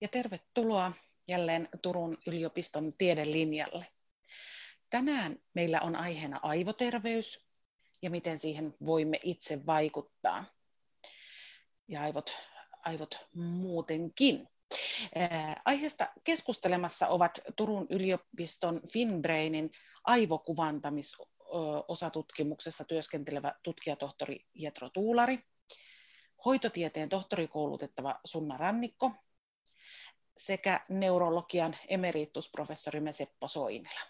ja tervetuloa jälleen Turun yliopiston tiedelinjalle. Tänään meillä on aiheena aivoterveys ja miten siihen voimme itse vaikuttaa. Ja aivot, aivot muutenkin. Aiheesta keskustelemassa ovat Turun yliopiston Finbrainin aivokuvantamisosatutkimuksessa työskentelevä tutkijatohtori Jetro Tuulari, hoitotieteen tohtorikoulutettava Sunna Rannikko sekä neurologian emeritusprofessorimme Seppo Soinila.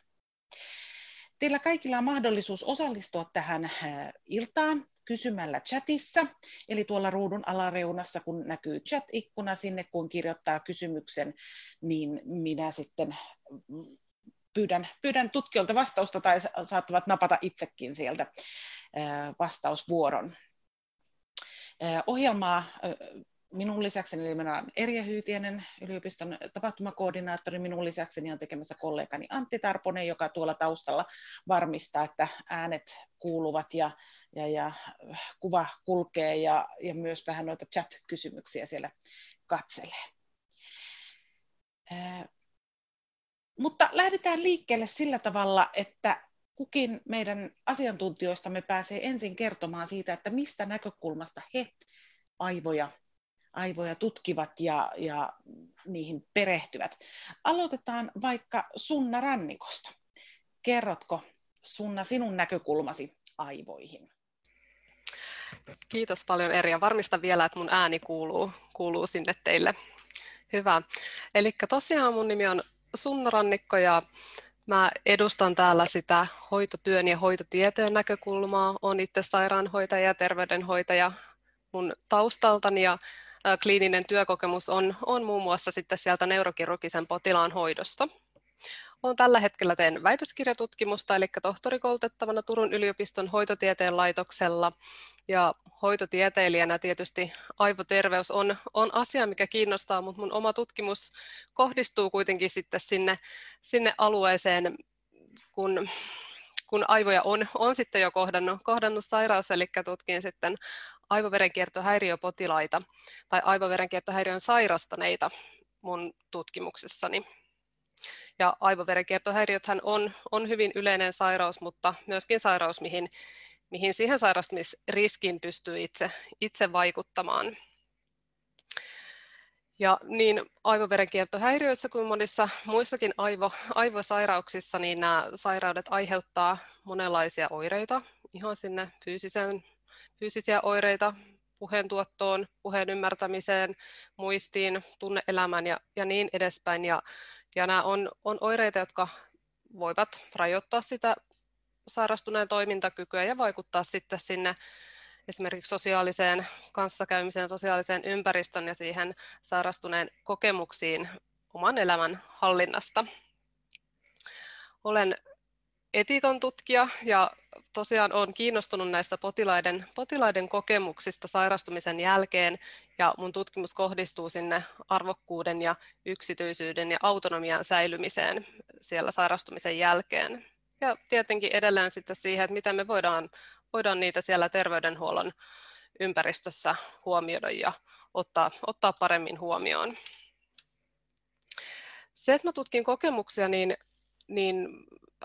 Teillä kaikilla on mahdollisuus osallistua tähän iltaan kysymällä chatissa, eli tuolla ruudun alareunassa, kun näkyy chat-ikkuna sinne, kun kirjoittaa kysymyksen, niin minä sitten pyydän, pyydän tutkijoilta vastausta tai saattavat napata itsekin sieltä vastausvuoron. Ohjelmaa minun lisäkseni, eli minä olen Erja Hyytienen, yliopiston tapahtumakoordinaattori, minun lisäkseni on tekemässä kollegani Antti Tarponen, joka tuolla taustalla varmistaa, että äänet kuuluvat ja, ja, ja kuva kulkee ja, ja myös vähän noita chat-kysymyksiä siellä katselee. mutta lähdetään liikkeelle sillä tavalla, että kukin meidän asiantuntijoistamme pääsee ensin kertomaan siitä, että mistä näkökulmasta he aivoja, aivoja tutkivat ja, ja niihin perehtyvät. Aloitetaan vaikka Sunna Rannikosta. Kerrotko Sunna sinun näkökulmasi aivoihin? Kiitos paljon Eri ja varmista vielä, että mun ääni kuuluu, kuuluu sinne teille. Hyvä. Eli tosiaan mun nimi on Sunna Rannikko ja Mä edustan täällä sitä hoitotyön ja hoitotieteen näkökulmaa. Olen itse sairaanhoitaja ja terveydenhoitaja mun taustaltani ja kliininen työkokemus on, on muun muassa sitten sieltä neurokirurgisen potilaan hoidosta. Olen tällä hetkellä teen väitöskirjatutkimusta, eli tohtorikoulutettavana Turun yliopiston hoitotieteen laitoksella. Ja hoitotieteilijänä tietysti aivoterveys on, on asia, mikä kiinnostaa, mutta mun oma tutkimus kohdistuu kuitenkin sitten sinne, sinne alueeseen, kun, kun aivoja on, on sitten jo kohdannut, kohdannut sairaus, eli tutkin sitten aivoverenkiertohäiriöpotilaita tai aivoverenkiertohäiriön sairastaneita mun tutkimuksessani. Ja aivoverenkiertohäiriöthän on, on hyvin yleinen sairaus, mutta myöskin sairaus, mihin, mihin siihen sairastumisriskiin pystyy itse, itse vaikuttamaan. Ja niin aivoverenkiertohäiriöissä kuin monissa muissakin aivo, aivosairauksissa, niin nämä sairaudet aiheuttaa monenlaisia oireita ihan sinne fyysiseen, fyysisiä oireita puheentuottoon, puheen ymmärtämiseen, muistiin, tunneelämään ja, ja niin edespäin. Ja, ja nämä on, on oireita, jotka voivat rajoittaa sitä sairastuneen toimintakykyä ja vaikuttaa sitten sinne esimerkiksi sosiaaliseen kanssakäymiseen, sosiaaliseen ympäristön ja siihen sairastuneen kokemuksiin oman elämän hallinnasta. Olen etiikan tutkija ja tosiaan olen kiinnostunut näistä potilaiden, potilaiden kokemuksista sairastumisen jälkeen ja mun tutkimus kohdistuu sinne arvokkuuden ja yksityisyyden ja autonomian säilymiseen siellä sairastumisen jälkeen. Ja tietenkin edelleen sitten siihen, että miten me voidaan, voidaan niitä siellä terveydenhuollon ympäristössä huomioida ja ottaa, ottaa paremmin huomioon. Se, että mä tutkin kokemuksia, niin, niin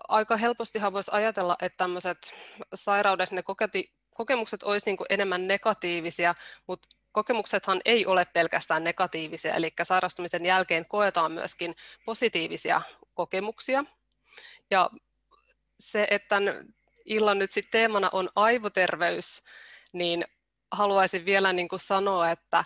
aika helpostihan voisi ajatella, että tämmöiset sairaudet, ne koketi, kokemukset olisi niin enemmän negatiivisia, mutta kokemuksethan ei ole pelkästään negatiivisia, eli sairastumisen jälkeen koetaan myöskin positiivisia kokemuksia. Ja se, että illan nyt sitten teemana on aivoterveys, niin haluaisin vielä niin sanoa, että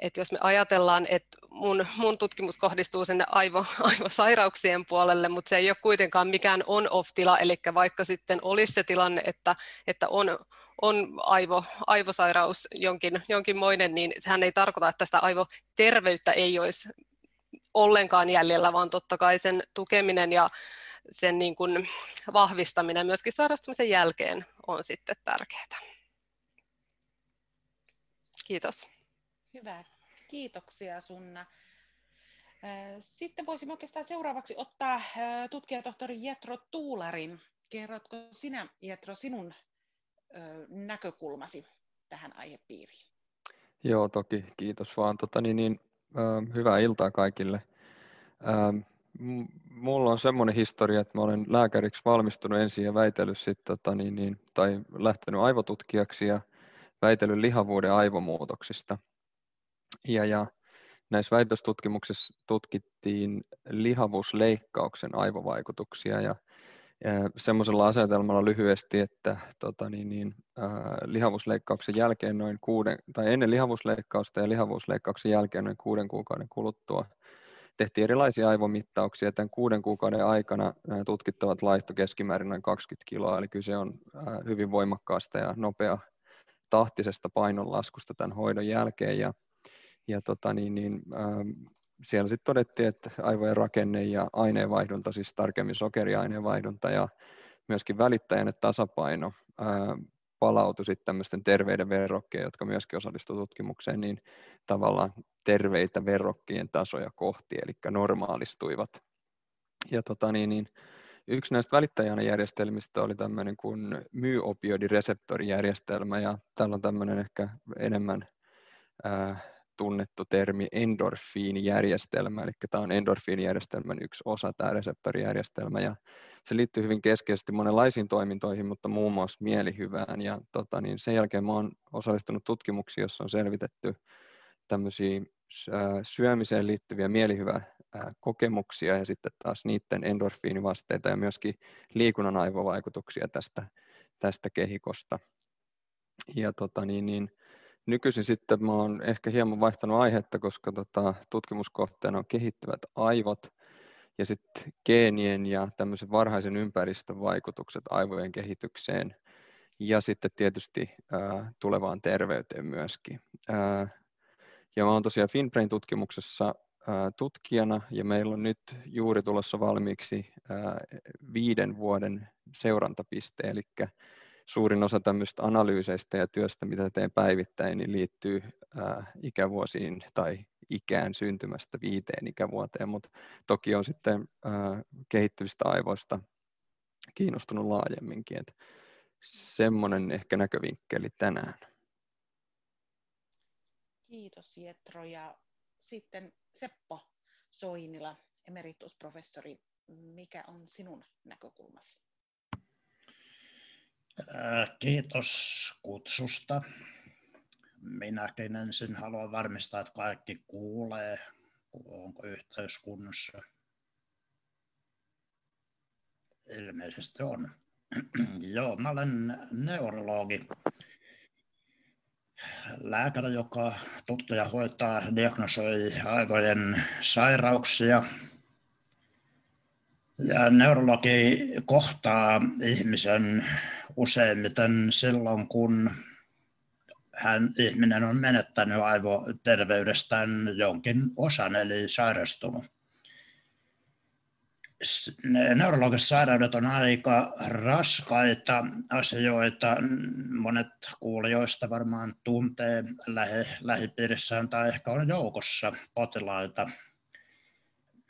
että jos me ajatellaan, että mun, mun tutkimus kohdistuu sinne aivo, aivosairauksien puolelle, mutta se ei ole kuitenkaan mikään on-off-tila, eli vaikka sitten olisi se tilanne, että, että on, on aivo, aivosairaus jonkin, jonkinmoinen, niin sehän ei tarkoita, että sitä aivoterveyttä ei olisi ollenkaan jäljellä, vaan totta kai sen tukeminen ja sen niin kuin vahvistaminen myöskin sairastumisen jälkeen on sitten tärkeää. Kiitos. Hyvä, kiitoksia Sunna. Sitten voisimme oikeastaan seuraavaksi ottaa tutkijatohtori Jetro Tuularin. Kerrotko sinä, Jetro, sinun näkökulmasi tähän aihepiiriin? Joo, toki. Kiitos vaan. Tota, niin, niin, Hyvää iltaa kaikille. Mulla on semmoinen historia, että mä olen lääkäriksi valmistunut ensin ja väitellyt sit, tota, niin, niin, tai lähtenyt aivotutkijaksi ja väitellyt lihavuuden aivomuutoksista. Ja, ja näissä väitöstutkimuksissa tutkittiin lihavuusleikkauksen aivovaikutuksia ja semmoisella asetelmalla lyhyesti, että tota, niin, niin, äh, lihavuusleikkauksen jälkeen noin kuuden, tai ennen lihavuusleikkausta ja lihavuusleikkauksen jälkeen noin kuuden kuukauden kuluttua tehtiin erilaisia aivomittauksia. Tämän kuuden kuukauden aikana tutkittavat laihto keskimäärin noin 20 kiloa, eli kyse on äh, hyvin voimakkaasta ja nopea tahtisesta painonlaskusta tämän hoidon jälkeen. Ja, ja tota, niin, niin, ähm, siellä sitten todettiin, että aivojen rakenne ja aineenvaihdunta, siis tarkemmin sokeriaineenvaihdunta ja myöskin välittäjän tasapaino ää, palautui sitten tämmöisten terveiden verrokkien, jotka myöskin osallistuivat tutkimukseen, niin tavallaan terveitä verrokkien tasoja kohti, eli normaalistuivat. Ja tota, niin, niin, yksi näistä välittäjänä oli tämmöinen kuin myopiodireseptorijärjestelmä, ja täällä on tämmöinen ehkä enemmän ää, tunnettu termi endorfiinijärjestelmä, eli tämä on endorfiinijärjestelmän yksi osa, tämä reseptorijärjestelmä, ja se liittyy hyvin keskeisesti monenlaisiin toimintoihin, mutta muun muassa mielihyvään, ja tota, niin sen jälkeen olen osallistunut tutkimuksiin, joissa on selvitetty tämmöisiä syömiseen liittyviä mielihyvää kokemuksia ja sitten taas niiden endorfiinivasteita ja myöskin liikunnan aivovaikutuksia tästä, tästä kehikosta. Ja tota, niin, niin, nykyisin sitten mä oon ehkä hieman vaihtanut aihetta, koska tota, tutkimuskohteena on kehittyvät aivot ja sitten geenien ja tämmöisen varhaisen ympäristön vaikutukset aivojen kehitykseen ja sitten tietysti ää, tulevaan terveyteen myöskin. Ää, ja mä oon tosiaan FinBrain-tutkimuksessa ää, tutkijana ja meillä on nyt juuri tulossa valmiiksi ää, viiden vuoden seurantapiste, eli suurin osa tämmöistä analyyseistä ja työstä, mitä teen päivittäin, niin liittyy ää, ikävuosiin tai ikään syntymästä viiteen ikävuoteen, mutta toki on sitten ää, kehittyvistä aivoista kiinnostunut laajemminkin. Että semmoinen ehkä näkövinkkeli tänään. Kiitos Jetro ja sitten Seppo Soinila, emeritusprofessori, mikä on sinun näkökulmasi? Kiitos kutsusta. Minäkin ensin haluan varmistaa, että kaikki kuulee, onko yhteys kunnossa. Ilmeisesti on. Joo, mä olen neurologi. Lääkäri, joka tutkija hoitaa, diagnosoi aivojen sairauksia ja neurologi kohtaa ihmisen useimmiten silloin, kun hän, ihminen on menettänyt aivoterveydestään jonkin osan, eli sairastunut. Neurologiset sairaudet on aika raskaita asioita. Monet kuulijoista varmaan tuntee lähi, lähipiirissään tai ehkä on joukossa potilaita,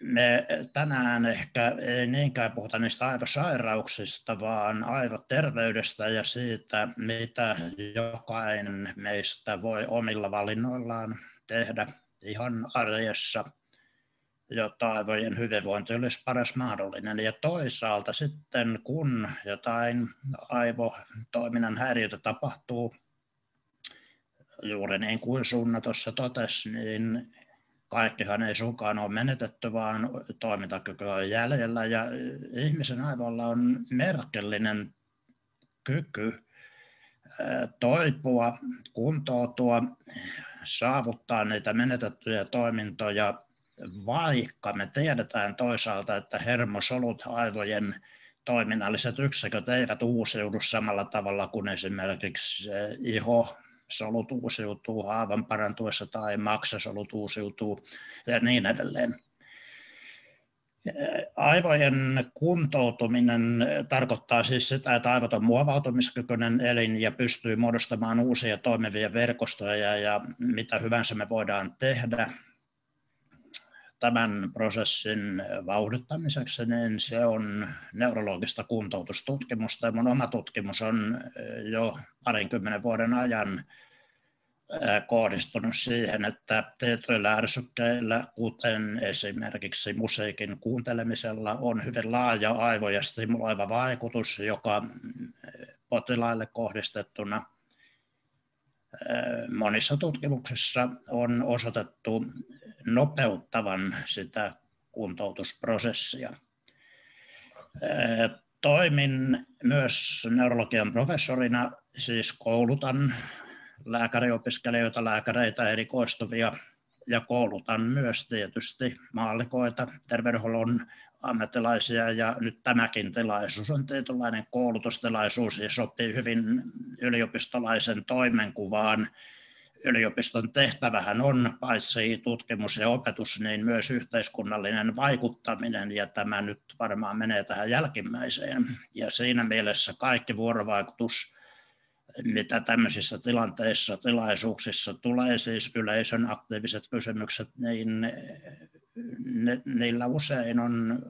me tänään ehkä ei niinkään puhuta niistä aivosairauksista, vaan aivoterveydestä ja siitä, mitä jokainen meistä voi omilla valinnoillaan tehdä ihan arjessa, jotta aivojen hyvinvointi olisi paras mahdollinen. Ja toisaalta sitten, kun jotain aivotoiminnan häiriötä tapahtuu, juuri niin kuin Sunna tuossa totesi, niin kaikkihan ei suinkaan ole menetetty, vaan toimintakyky on jäljellä ja ihmisen aivoilla on merkillinen kyky toipua, kuntoutua, saavuttaa niitä menetettyjä toimintoja, vaikka me tiedetään toisaalta, että hermosolut aivojen toiminnalliset yksiköt eivät uusiudu samalla tavalla kuin esimerkiksi iho solut uusiutuu haavan parantuessa tai maksasolut uusiutuu ja niin edelleen. Aivojen kuntoutuminen tarkoittaa siis sitä, että aivot on muovautumiskykyinen elin ja pystyy muodostamaan uusia toimivia verkostoja ja mitä hyvänsä me voidaan tehdä tämän prosessin vauhdittamiseksi, niin se on neurologista kuntoutustutkimusta. Mun oma tutkimus on jo parinkymmenen vuoden ajan kohdistunut siihen, että tietyillä ärsykkeillä, kuten esimerkiksi musiikin kuuntelemisella, on hyvin laaja aivoja stimuloiva vaikutus, joka potilaille kohdistettuna monissa tutkimuksissa on osoitettu nopeuttavan sitä kuntoutusprosessia. Toimin myös neurologian professorina, siis koulutan lääkäriopiskelijoita, lääkäreitä, erikoistuvia ja koulutan myös tietysti maallikoita, terveydenhuollon ammattilaisia ja nyt tämäkin tilaisuus on tietynlainen koulutustilaisuus ja sopii hyvin yliopistolaisen toimenkuvaan. Yliopiston tehtävähän on paitsi tutkimus ja opetus, niin myös yhteiskunnallinen vaikuttaminen ja tämä nyt varmaan menee tähän jälkimmäiseen. Ja siinä mielessä kaikki vuorovaikutus mitä tämmöisissä tilanteissa, tilaisuuksissa tulee, siis yleisön aktiiviset kysymykset, niin ne, niillä usein on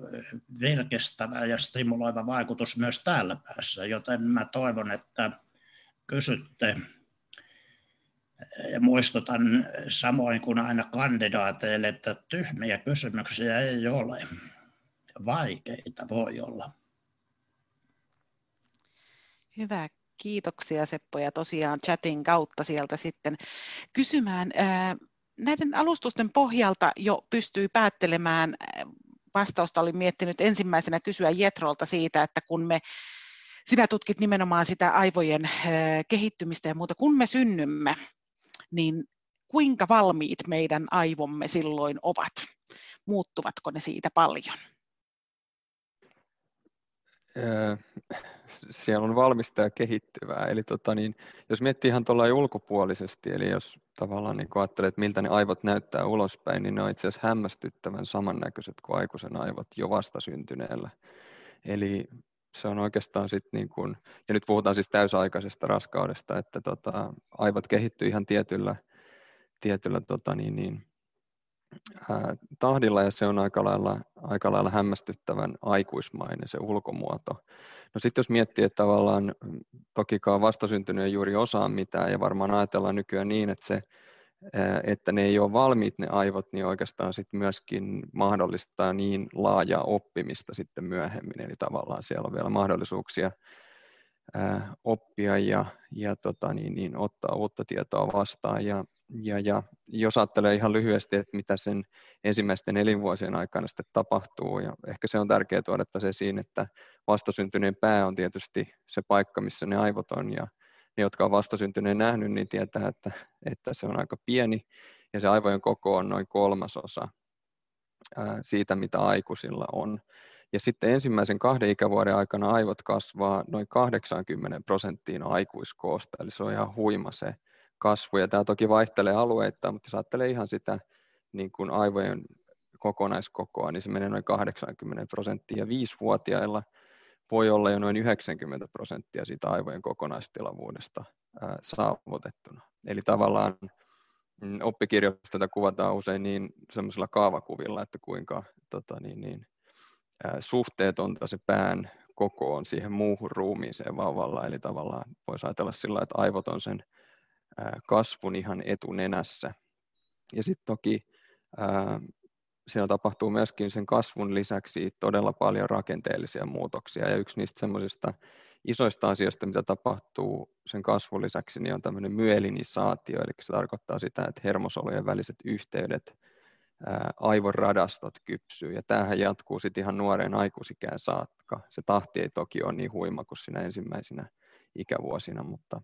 virkistävä ja stimuloiva vaikutus myös täällä päässä, joten mä toivon, että kysytte muistutan samoin kuin aina kandidaateille, että tyhmiä kysymyksiä ei ole. Vaikeita voi olla. Hyvä, kiitoksia Seppo ja tosiaan chatin kautta sieltä sitten kysymään. Näiden alustusten pohjalta jo pystyy päättelemään, vastausta olin miettinyt ensimmäisenä kysyä Jetrolta siitä, että kun me sinä tutkit nimenomaan sitä aivojen kehittymistä ja muuta, kun me synnymme, niin kuinka valmiit meidän aivomme silloin ovat? Muuttuvatko ne siitä paljon? siellä on valmista ja kehittyvää. Eli tota, niin, jos miettii ihan tuolla ulkopuolisesti, eli jos tavallaan niin ajattelee, että miltä ne aivot näyttää ulospäin, niin ne on itse asiassa hämmästyttävän samannäköiset kuin aikuisen aivot jo vastasyntyneellä. Eli se on oikeastaan sitten, niin kuin, ja nyt puhutaan siis täysaikaisesta raskaudesta, että tota, aivot kehittyy ihan tietyllä, tietyllä tota, niin, niin, ää, tahdilla ja se on aika lailla, aika lailla hämmästyttävän aikuismainen se ulkomuoto. No sitten jos miettii, että tavallaan tokikaan vastasyntynyt juuri osaa mitään ja varmaan ajatellaan nykyään niin, että, se, että ne ei ole valmiit ne aivot, niin oikeastaan sitten myöskin mahdollistaa niin laajaa oppimista sitten myöhemmin. Eli tavallaan siellä on vielä mahdollisuuksia oppia ja, ja tota, niin, niin, ottaa uutta tietoa vastaan. Ja, ja, ja jos ajattelee ihan lyhyesti, että mitä sen ensimmäisten elinvuosien aikana sitten tapahtuu, ja ehkä se on tärkeää tuoda se esiin, että vastasyntyneen pää on tietysti se paikka, missä ne aivot on, ja ne, jotka on vastasyntyneen nähnyt, niin tietää, että, että se on aika pieni, ja se aivojen koko on noin kolmasosa siitä, mitä aikuisilla on. Ja sitten ensimmäisen kahden ikävuoden aikana aivot kasvaa noin 80 prosenttiin aikuiskoosta, eli se on ihan huima se kasvu. Ja tämä toki vaihtelee alueita, mutta jos ajattelee ihan sitä niin kuin aivojen kokonaiskokoa, niin se menee noin 80 prosenttia. Ja viisivuotiailla voi olla jo noin 90 prosenttia siitä aivojen kokonaistilavuudesta saavutettuna. Eli tavallaan mm, oppikirjoista kuvataan usein niin semmoisilla kaavakuvilla, että kuinka tota, niin, niin, suhteetonta se pään koko on siihen muuhun ruumiiseen vauvalla. Eli tavallaan voisi ajatella sillä että aivot on sen kasvun ihan etunenässä. Ja sitten toki siinä tapahtuu myöskin sen kasvun lisäksi todella paljon rakenteellisia muutoksia. Ja yksi niistä semmoisista isoista asioista, mitä tapahtuu sen kasvun lisäksi, niin on tämmöinen myelinisaatio, eli se tarkoittaa sitä, että hermosolujen väliset yhteydet aivoradastot kypsyy. Ja tämähän jatkuu sitten ihan nuoreen aikuisikään saakka. Se tahti ei toki ole niin huima kuin siinä ensimmäisenä ikävuosina, mutta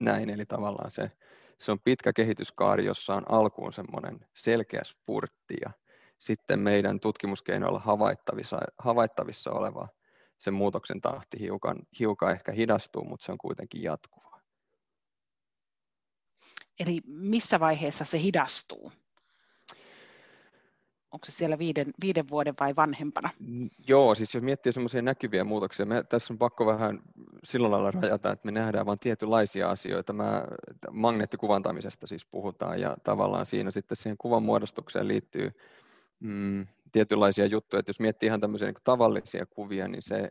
näin. Eli tavallaan se, se on pitkä kehityskaari, jossa on alkuun semmoinen selkeä spurtti ja sitten meidän tutkimuskeinoilla havaittavissa, havaittavissa oleva sen muutoksen tahti hiukan, hiukan ehkä hidastuu, mutta se on kuitenkin jatkuvaa. Eli missä vaiheessa se hidastuu? Onko se siellä viiden, viiden vuoden vai vanhempana? Joo, siis jos miettii semmoisia näkyviä muutoksia, me, tässä on pakko vähän sillä lailla rajata, että me nähdään vain tietynlaisia asioita. Mä, magneettikuvantamisesta siis puhutaan ja tavallaan siinä sitten siihen kuvan muodostukseen liittyy mm, tietynlaisia juttuja. Että jos miettii ihan tämmöisiä niin tavallisia kuvia, niin se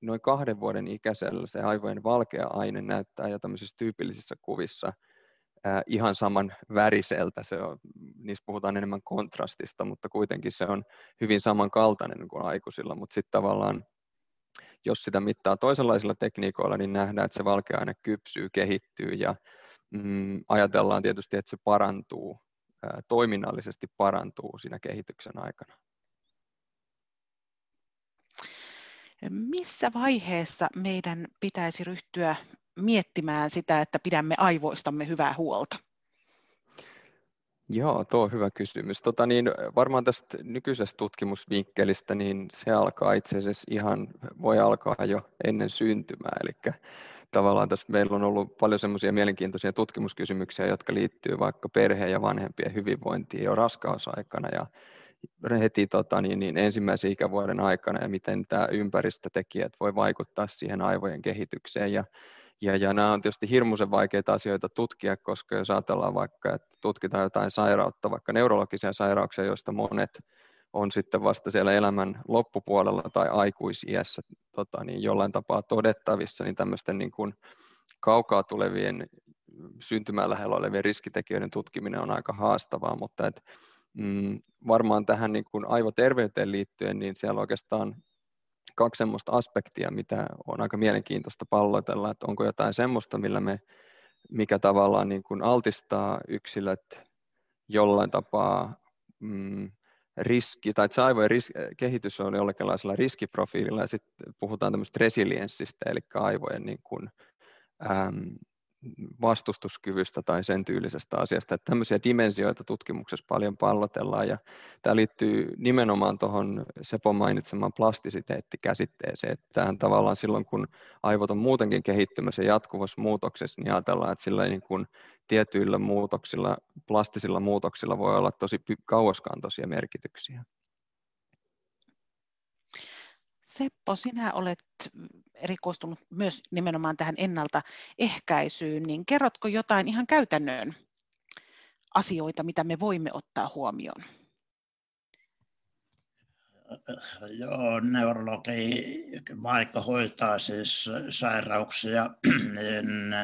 noin kahden vuoden ikäisellä se aivojen valkea aine näyttää jo tämmöisissä tyypillisissä kuvissa – ihan saman väriseltä. Se on, niissä puhutaan enemmän kontrastista, mutta kuitenkin se on hyvin samankaltainen kuin aikuisilla. Mutta sitten tavallaan, jos sitä mittaa toisenlaisilla tekniikoilla, niin nähdään, että se valkeaine kypsyy, kehittyy ja mm, ajatellaan tietysti, että se parantuu, toiminnallisesti parantuu siinä kehityksen aikana. Missä vaiheessa meidän pitäisi ryhtyä miettimään sitä, että pidämme aivoistamme hyvää huolta? Joo, tuo on hyvä kysymys. Tota niin, varmaan tästä nykyisestä tutkimusvinkkelistä, niin se alkaa itse asiassa ihan, voi alkaa jo ennen syntymää. Eli tavallaan tässä meillä on ollut paljon semmoisia mielenkiintoisia tutkimuskysymyksiä, jotka liittyy vaikka perheen ja vanhempien hyvinvointiin jo raskausaikana ja heti tota, niin, niin ensimmäisen ikävuoden aikana ja miten tämä ympäristötekijät voi vaikuttaa siihen aivojen kehitykseen. Ja ja, ja nämä on tietysti hirmuisen vaikeita asioita tutkia, koska jos ajatellaan vaikka, että tutkitaan jotain sairautta, vaikka neurologisia sairauksia, joista monet on sitten vasta siellä elämän loppupuolella tai aikuisiässä tota, niin jollain tapaa todettavissa, niin tämmöisten niin kuin kaukaa tulevien syntymään lähellä olevien riskitekijöiden tutkiminen on aika haastavaa, mutta et, mm, varmaan tähän niin kuin aivoterveyteen liittyen, niin siellä oikeastaan kaksi semmoista aspektia, mitä on aika mielenkiintoista palloitella, että onko jotain semmoista, millä me, mikä tavallaan niin kuin altistaa yksilöt jollain tapaa mm, riski, tai että se aivojen ris- kehitys on jollakinlaisella riskiprofiililla, ja sitten puhutaan tämmöistä resilienssistä, eli aivojen niin kuin, äm, vastustuskyvystä tai sen tyylisestä asiasta. Että tämmöisiä dimensioita tutkimuksessa paljon pallotellaan ja tämä liittyy nimenomaan tuohon Sepon mainitsemaan plastisiteettikäsitteeseen, että tähän tavallaan silloin kun aivot on muutenkin kehittymässä ja jatkuvassa muutoksessa, niin ajatellaan, että sillä niin kuin tietyillä muutoksilla, plastisilla muutoksilla voi olla tosi kauaskantoisia merkityksiä. Seppo, sinä olet erikoistunut myös nimenomaan tähän ennaltaehkäisyyn, niin kerrotko jotain ihan käytännön asioita, mitä me voimme ottaa huomioon? Joo, neurologi, vaikka hoitaa siis sairauksia, niin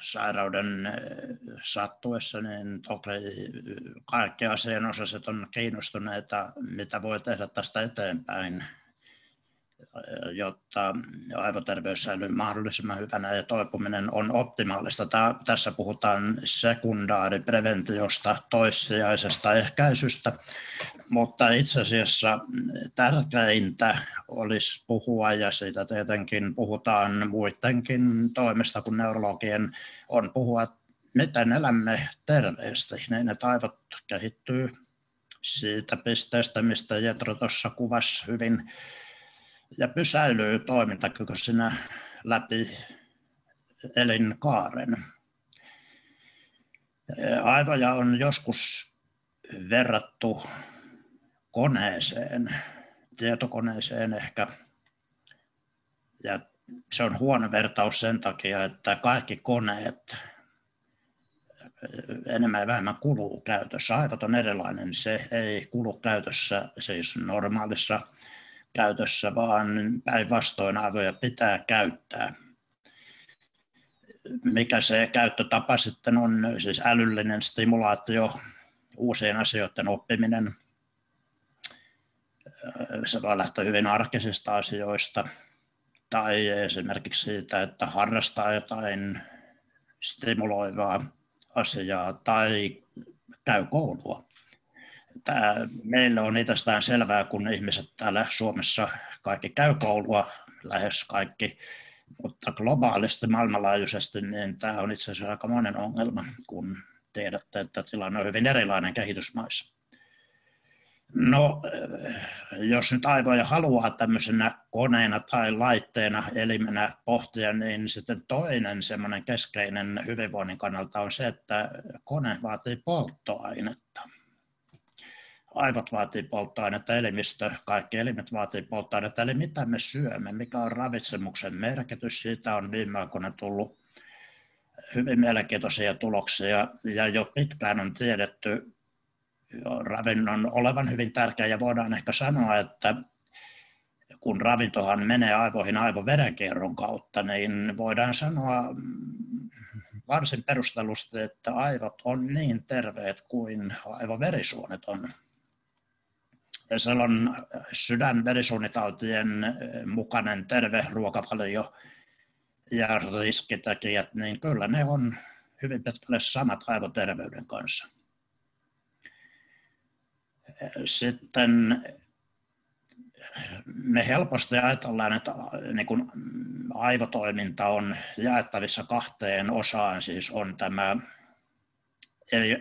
sairauden eh, sattuessa, niin toki kaikki asianosaiset on kiinnostuneita, mitä voi tehdä tästä eteenpäin, jotta aivoterveys säilyy mahdollisimman hyvänä. Ja toipuminen on optimaalista. Tässä puhutaan sekundaaripreventiosta, toissijaisesta ehkäisystä, mutta itse asiassa tärkeintä olisi puhua, ja siitä tietenkin puhutaan muidenkin toimesta kuin neurologien, on puhua, miten elämme terveesti, niin että aivot kehittyy siitä pisteestä, mistä Jetro tuossa kuvasi hyvin, ja pysäilyy toimintakykyisenä läpi elinkaaren. Aivoja on joskus verrattu koneeseen, tietokoneeseen ehkä. Ja se on huono vertaus sen takia, että kaikki koneet enemmän ja vähemmän kuluu käytössä. Aivot on erilainen, se ei kulu käytössä siis normaalissa käytössä, vaan päinvastoin aivoja pitää käyttää. Mikä se käyttötapa sitten on, siis älyllinen stimulaatio, uusien asioiden oppiminen – se voi lähteä hyvin arkisista asioista tai esimerkiksi siitä, että harrastaa jotain stimuloivaa asiaa tai käy koulua. Tämä meille on itsestään selvää, kun ihmiset täällä Suomessa kaikki käy koulua, lähes kaikki, mutta globaalisti, maailmanlaajuisesti, niin tämä on itse asiassa aika monen ongelma, kun tiedätte, että tilanne on hyvin erilainen kehitysmaissa. No, jos nyt aivoja haluaa tämmöisenä koneena tai laitteena, elimenä pohtia, niin sitten toinen semmoinen keskeinen hyvinvoinnin kannalta on se, että kone vaatii polttoainetta. Aivot vaatii polttoainetta, elimistö, kaikki elimet vaatii polttoainetta, eli mitä me syömme, mikä on ravitsemuksen merkitys, siitä on viime aikoina tullut hyvin mielenkiintoisia tuloksia, ja jo pitkään on tiedetty ravinnon olevan hyvin tärkeä ja voidaan ehkä sanoa, että kun ravintohan menee aivoihin aivoverenkierron kautta, niin voidaan sanoa varsin perustellusti, että aivot on niin terveet kuin aivoverisuonet on. Ja siellä on sydänverisuonitautien mukainen terve ruokavalio ja riskitekijät, niin kyllä ne on hyvin pitkälle samat aivoterveyden kanssa. Sitten me helposti ajatellaan, että niin kun aivotoiminta on jaettavissa kahteen osaan, siis on tämä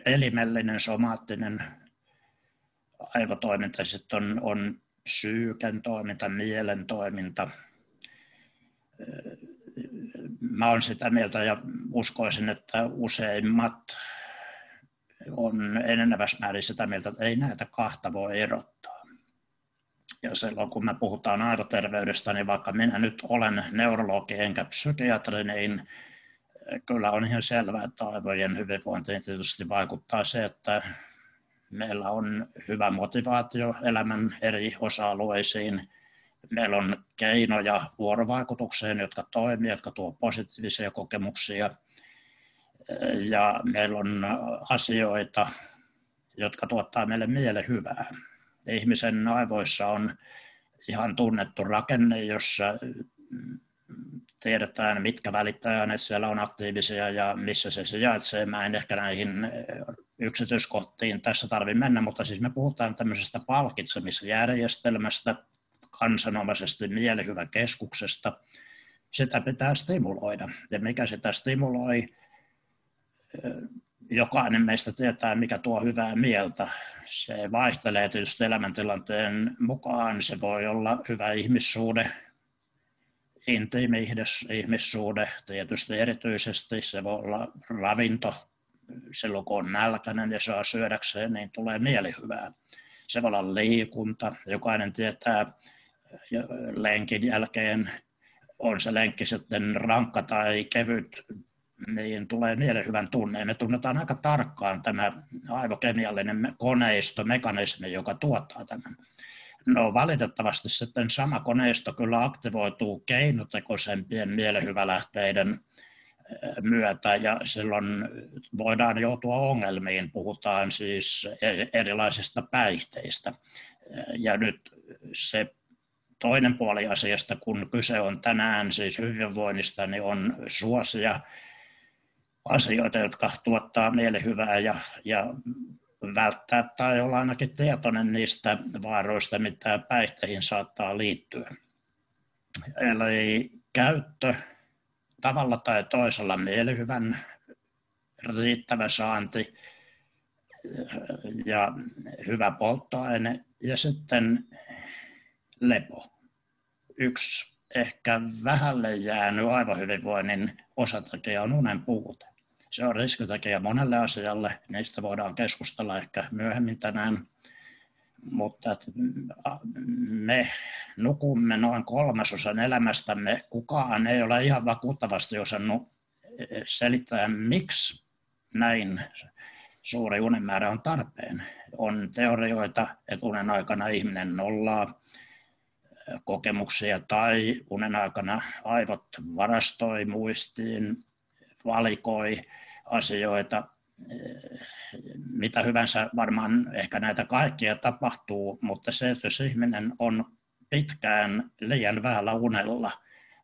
elimellinen somaattinen aivotoiminta, sitten on, on psyyken toiminta, mielen toiminta. Mä olen sitä mieltä ja uskoisin, että useimmat on enenevässä määrin sitä mieltä, että ei näitä kahta voi erottaa. Ja silloin kun me puhutaan aivoterveydestä, niin vaikka minä nyt olen neurologi enkä psykiatri, niin kyllä on ihan selvää, että aivojen hyvinvointiin tietysti vaikuttaa se, että meillä on hyvä motivaatio elämän eri osa-alueisiin. Meillä on keinoja vuorovaikutukseen, jotka toimivat, jotka tuovat positiivisia kokemuksia – ja meillä on asioita, jotka tuottaa meille mielen hyvää. Ihmisen aivoissa on ihan tunnettu rakenne, jossa tiedetään, mitkä välittäjät siellä on aktiivisia ja missä se sijaitsee. Mä en ehkä näihin yksityiskohtiin tässä tarvitse mennä, mutta siis me puhutaan tämmöisestä palkitsemisjärjestelmästä, kansanomaisesti mielihyväkeskuksesta. Sitä pitää stimuloida. Ja mikä sitä stimuloi, jokainen meistä tietää, mikä tuo hyvää mieltä. Se vaihtelee tietysti elämäntilanteen mukaan. Se voi olla hyvä ihmissuhde, intiimi ihmissuhde tietysti erityisesti. Se voi olla ravinto, silloin kun on nälkäinen ja saa syödäkseen, niin tulee mielihyvää. Se voi olla liikunta. Jokainen tietää lenkin jälkeen, on se lenkki sitten rankka tai kevyt, niin tulee mielihyvän tunne. Me tunnetaan aika tarkkaan tämä aivokemiallinen koneisto, mekanismi, joka tuottaa tämän. No valitettavasti sitten sama koneisto kyllä aktivoituu keinotekoisempien mielihyvälähteiden myötä ja silloin voidaan joutua ongelmiin. Puhutaan siis erilaisista päihteistä. Ja nyt se toinen puoli asiasta, kun kyse on tänään siis hyvinvoinnista, niin on suosia asioita, jotka tuottaa mielihyvää ja, ja välttää tai olla ainakin tietoinen niistä vaaroista, mitä päihteihin saattaa liittyä. Eli käyttö tavalla tai toisella mielihyvän riittävä saanti ja hyvä polttoaine ja sitten lepo. Yksi ehkä vähälle jäänyt aivohyvinvoinnin osatekijä on unen puute. Se on riskitekijä monelle asialle, niistä voidaan keskustella ehkä myöhemmin tänään, mutta me nukumme noin kolmasosan elämästämme. Kukaan ei ole ihan vakuuttavasti osannut selittää, miksi näin suuri unenmäärä on tarpeen. On teorioita, että unen aikana ihminen nollaa kokemuksia tai unen aikana aivot varastoi muistiin, valikoi asioita, mitä hyvänsä varmaan ehkä näitä kaikkia tapahtuu, mutta se, että jos ihminen on pitkään liian vähällä unella,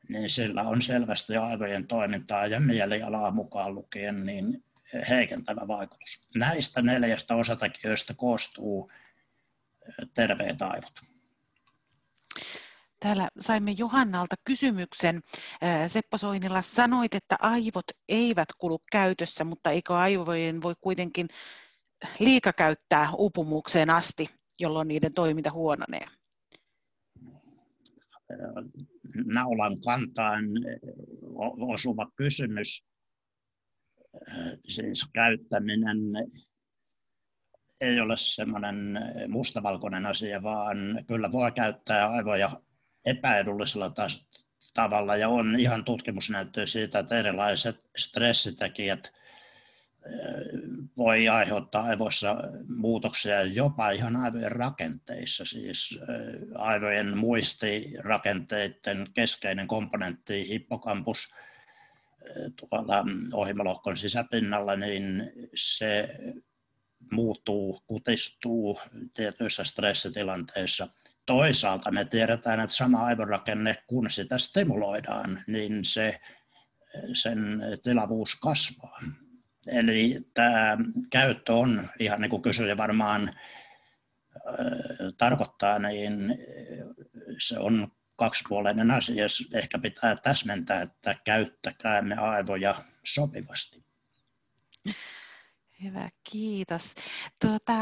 niin sillä on selvästi aivojen toimintaa ja mielialaa mukaan lukien niin heikentävä vaikutus. Näistä neljästä osatekijöistä koostuu terveet aivot. Täällä saimme Johannalta kysymyksen. Seppo Soinila, sanoit, että aivot eivät kulu käytössä, mutta eikö aivojen voi kuitenkin liikakäyttää upumukseen asti, jolloin niiden toiminta huononee? Naulan kantaan osuva kysymys. Siis käyttäminen ei ole semmoinen mustavalkoinen asia, vaan kyllä voi käyttää aivoja epäedullisella tavalla ja on ihan tutkimusnäyttöä siitä, että erilaiset stressitekijät voi aiheuttaa aivoissa muutoksia jopa ihan aivojen rakenteissa, siis aivojen muistirakenteiden keskeinen komponentti, hippokampus, tuolla ohimolohkon sisäpinnalla, niin se muuttuu, kutistuu tietyissä stressitilanteissa. Toisaalta me tiedetään, että sama aivorakenne, kun sitä stimuloidaan, niin se, sen tilavuus kasvaa. Eli tämä käyttö on, ihan niin kuin kysyjä varmaan tarkoittaa, niin se on kaksipuoleinen asia. Ehkä pitää täsmentää, että käyttäkäämme aivoja sopivasti. Hyvä, kiitos. Tuota,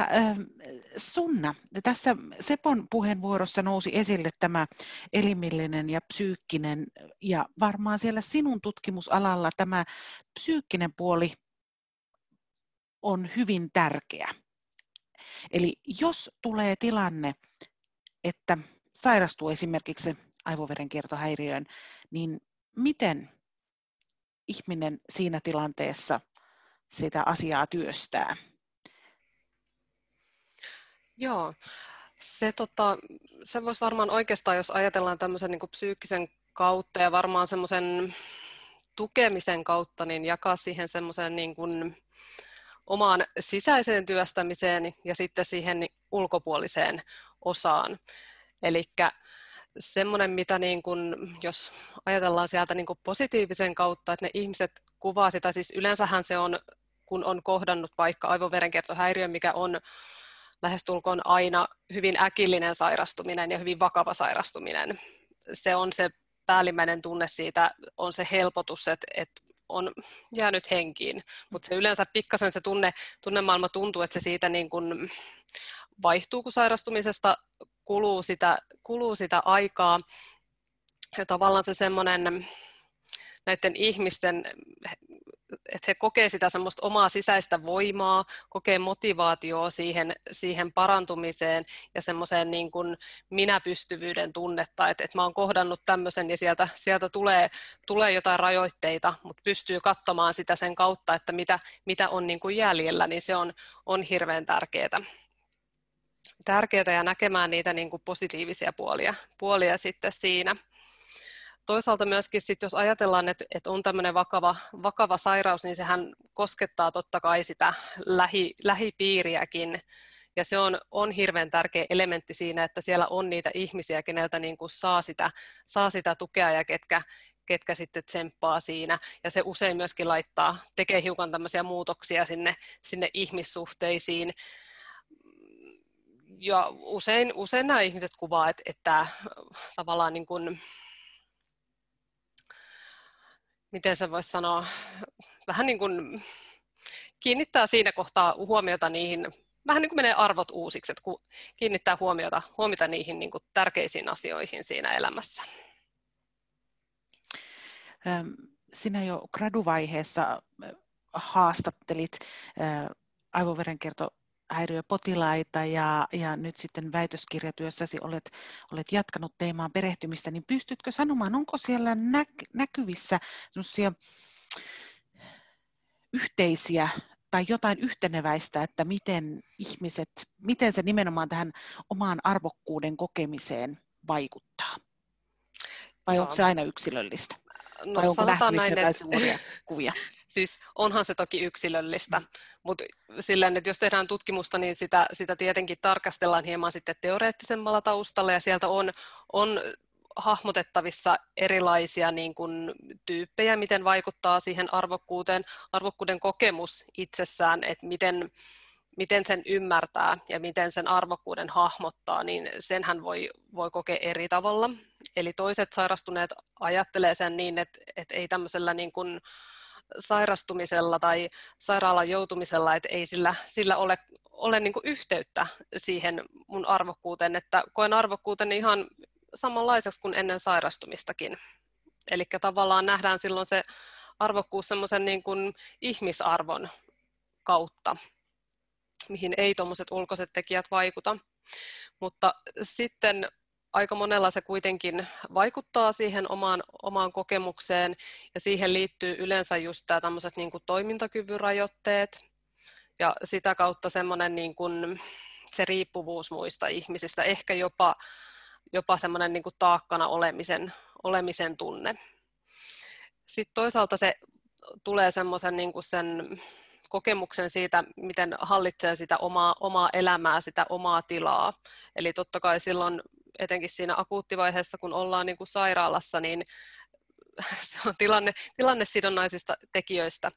Sunna, tässä Sepon puheenvuorossa nousi esille tämä elimillinen ja psyykkinen, ja varmaan siellä sinun tutkimusalalla tämä psyykkinen puoli on hyvin tärkeä. Eli jos tulee tilanne, että sairastuu esimerkiksi aivoverenkiertohäiriöön, niin miten ihminen siinä tilanteessa sitä asiaa työstää? Joo, se, tota, se voisi varmaan oikeastaan, jos ajatellaan tämmöisen niin kuin psyykkisen kautta ja varmaan semmoisen tukemisen kautta, niin jakaa siihen semmoisen niin kuin omaan sisäiseen työstämiseen ja sitten siihen ulkopuoliseen osaan. Eli semmoinen, mitä niin kun, jos ajatellaan sieltä niin positiivisen kautta, että ne ihmiset kuvaa sitä, siis yleensähän se on, kun on kohdannut vaikka aivoverenkiertohäiriö, mikä on lähestulkoon aina hyvin äkillinen sairastuminen ja hyvin vakava sairastuminen. Se on se päällimmäinen tunne siitä, on se helpotus, että, että on jäänyt henkiin. Mutta se yleensä pikkasen se tunne, tunnemaailma tuntuu, että se siitä niin kun vaihtuu, kun sairastumisesta kuluu sitä, kuluu sitä aikaa. Ja tavallaan se semmoinen näiden ihmisten että he kokee sitä semmoista omaa sisäistä voimaa, kokee motivaatioa siihen, siihen parantumiseen ja semmoiseen niin kuin minäpystyvyyden tunnetta, että, että mä oon kohdannut tämmöisen ja sieltä, sieltä tulee, tulee jotain rajoitteita, mutta pystyy katsomaan sitä sen kautta, että mitä, mitä on niin kuin jäljellä, niin se on, on hirveän tärkeää. Tärkeää ja näkemään niitä niin kuin positiivisia puolia, puolia sitten siinä toisaalta myöskin sit, jos ajatellaan, että, että on tämmöinen vakava, vakava sairaus, niin sehän koskettaa totta kai sitä lähi, lähipiiriäkin. Ja se on, on hirveän tärkeä elementti siinä, että siellä on niitä ihmisiä, keneltä niin kuin saa, sitä, saa sitä tukea ja ketkä, ketkä sitten tsemppaa siinä. Ja se usein myöskin laittaa, tekee hiukan tämmöisiä muutoksia sinne, sinne ihmissuhteisiin. Ja usein, usein nämä ihmiset kuvaa, että, että tavallaan niin kuin, miten se voisi sanoa, vähän niin kuin kiinnittää siinä kohtaa huomiota niihin, vähän niin kuin menee arvot uusiksi, että kun kiinnittää huomiota, huomiota niihin niin kuin tärkeisiin asioihin siinä elämässä. Sinä jo graduvaiheessa haastattelit aivoverenkierto häiriöpotilaita ja, ja nyt sitten väitöskirjatyössäsi olet, olet jatkanut teemaan perehtymistä, niin pystytkö sanomaan, onko siellä nä, näkyvissä yhteisiä tai jotain yhteneväistä, että miten ihmiset, miten se nimenomaan tähän omaan arvokkuuden kokemiseen vaikuttaa? Vai Joo. onko se aina yksilöllistä? No, Vai onko näin, että... kuvia? Siis onhan se toki yksilöllistä, mm. mutta silleen, että jos tehdään tutkimusta, niin sitä, sitä tietenkin tarkastellaan hieman sitten teoreettisemmalla taustalla ja sieltä on, on hahmotettavissa erilaisia niin kuin, tyyppejä, miten vaikuttaa siihen arvokkuuteen, arvokkuuden kokemus itsessään, että miten, miten sen ymmärtää ja miten sen arvokkuuden hahmottaa, niin senhän voi, voi kokea eri tavalla. Eli toiset sairastuneet ajattelee sen niin, että, että ei tämmöisellä niin kuin, sairastumisella tai sairaalan joutumisella, että ei sillä, sillä ole, ole niin yhteyttä siihen mun arvokkuuteen, että koen arvokkuuteni ihan samanlaiseksi kuin ennen sairastumistakin. Eli tavallaan nähdään silloin se arvokkuus semmoisen niin kuin ihmisarvon kautta, mihin ei tuommoiset ulkoiset tekijät vaikuta. Mutta sitten aika monella se kuitenkin vaikuttaa siihen omaan, omaan kokemukseen ja siihen liittyy yleensä just tämä tämmöiset niin kuin toimintakyvyn rajoitteet ja sitä kautta semmoinen niin kuin se riippuvuus muista ihmisistä, ehkä jopa, jopa semmoinen niin kuin taakkana olemisen, olemisen tunne. Sitten toisaalta se tulee semmoisen niin sen kokemuksen siitä, miten hallitsee sitä omaa, omaa elämää, sitä omaa tilaa. Eli totta kai silloin etenkin siinä akuuttivaiheessa, kun ollaan niin kuin sairaalassa, niin se on tilanne, tilannesidonnaisista tekijöistä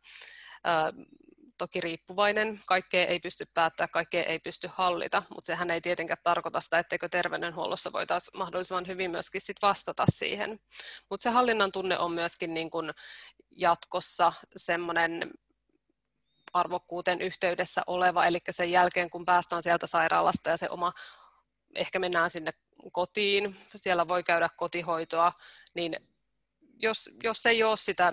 toki riippuvainen, kaikkea ei pysty päättämään, kaikkea ei pysty hallita, mutta sehän ei tietenkään tarkoita sitä, etteikö terveydenhuollossa voitaisiin mahdollisimman hyvin myöskin sit vastata siihen. Mutta se hallinnan tunne on myöskin niin kun jatkossa semmoinen arvokkuuteen yhteydessä oleva, eli sen jälkeen kun päästään sieltä sairaalasta ja se oma, ehkä mennään sinne kotiin, siellä voi käydä kotihoitoa, niin jos, jos ei ole sitä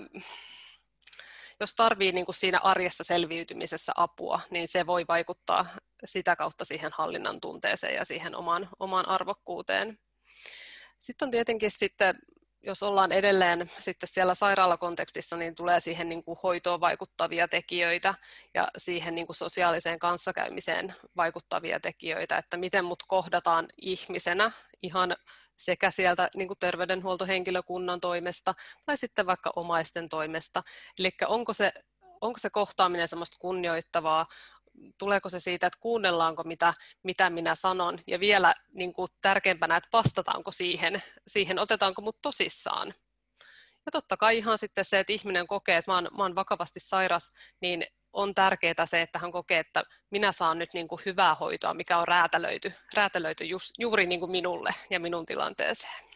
jos tarvii niin kuin siinä arjessa selviytymisessä apua, niin se voi vaikuttaa sitä kautta siihen hallinnan tunteeseen ja siihen omaan, omaan arvokkuuteen. Sitten on tietenkin sitten, jos ollaan edelleen sitten siellä sairaalakontekstissa, niin tulee siihen niin kuin hoitoon vaikuttavia tekijöitä ja siihen niin kuin sosiaaliseen kanssakäymiseen vaikuttavia tekijöitä, että miten mut kohdataan ihmisenä ihan sekä sieltä niin kuin terveydenhuoltohenkilökunnan toimesta tai sitten vaikka omaisten toimesta. Eli onko se, onko se kohtaaminen semmoista kunnioittavaa, tuleeko se siitä, että kuunnellaanko mitä, mitä minä sanon, ja vielä niin kuin tärkeämpänä, että vastataanko siihen, siihen otetaanko mut tosissaan. Ja totta kai ihan sitten se, että ihminen kokee, että mä oon, mä oon vakavasti sairas, niin on tärkeää se, että hän kokee, että minä saan nyt niin kuin hyvää hoitoa, mikä on räätälöity, räätälöity just, juuri niin kuin minulle ja minun tilanteeseen.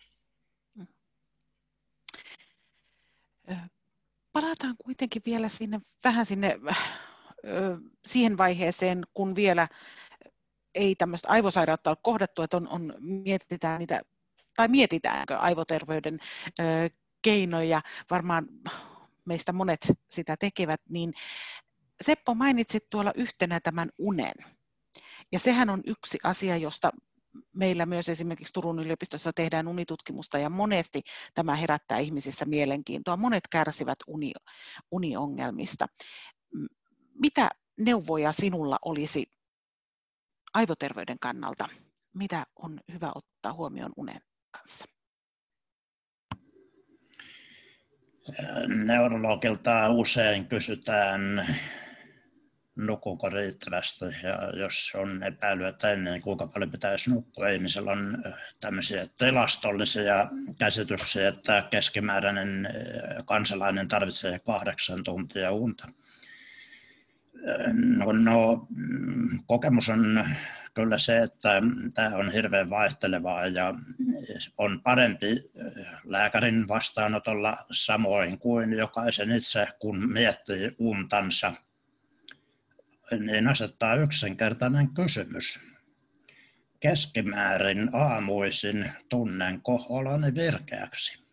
Palataan kuitenkin vielä sinne, vähän sinne siihen vaiheeseen, kun vielä ei tämmöistä aivosairautta ole kohdattu, että on, on, mietitään niitä, tai mietitäänkö aivoterveyden ö, keinoja, varmaan meistä monet sitä tekevät, niin Seppo mainitsit tuolla yhtenä tämän unen. Ja sehän on yksi asia, josta meillä myös esimerkiksi Turun yliopistossa tehdään unitutkimusta ja monesti tämä herättää ihmisissä mielenkiintoa. Monet kärsivät uni, uniongelmista. Mitä neuvoja sinulla olisi aivoterveyden kannalta? Mitä on hyvä ottaa huomioon unen kanssa? Neurologilta usein kysytään nukuuko riittävästi ja jos on epäilyä, että ennen niin kuinka paljon pitäisi nukkua. Ihmisellä on tämmöisiä tilastollisia käsityksiä, että keskimääräinen kansalainen tarvitsee kahdeksan tuntia unta. No, no, kokemus on kyllä se, että tämä on hirveän vaihtelevaa ja on parempi lääkärin vastaanotolla samoin kuin jokaisen itse, kun miettii untansa – niin asettaa yksinkertainen kysymys. Keskimäärin aamuisin tunnen oloni virkeäksi.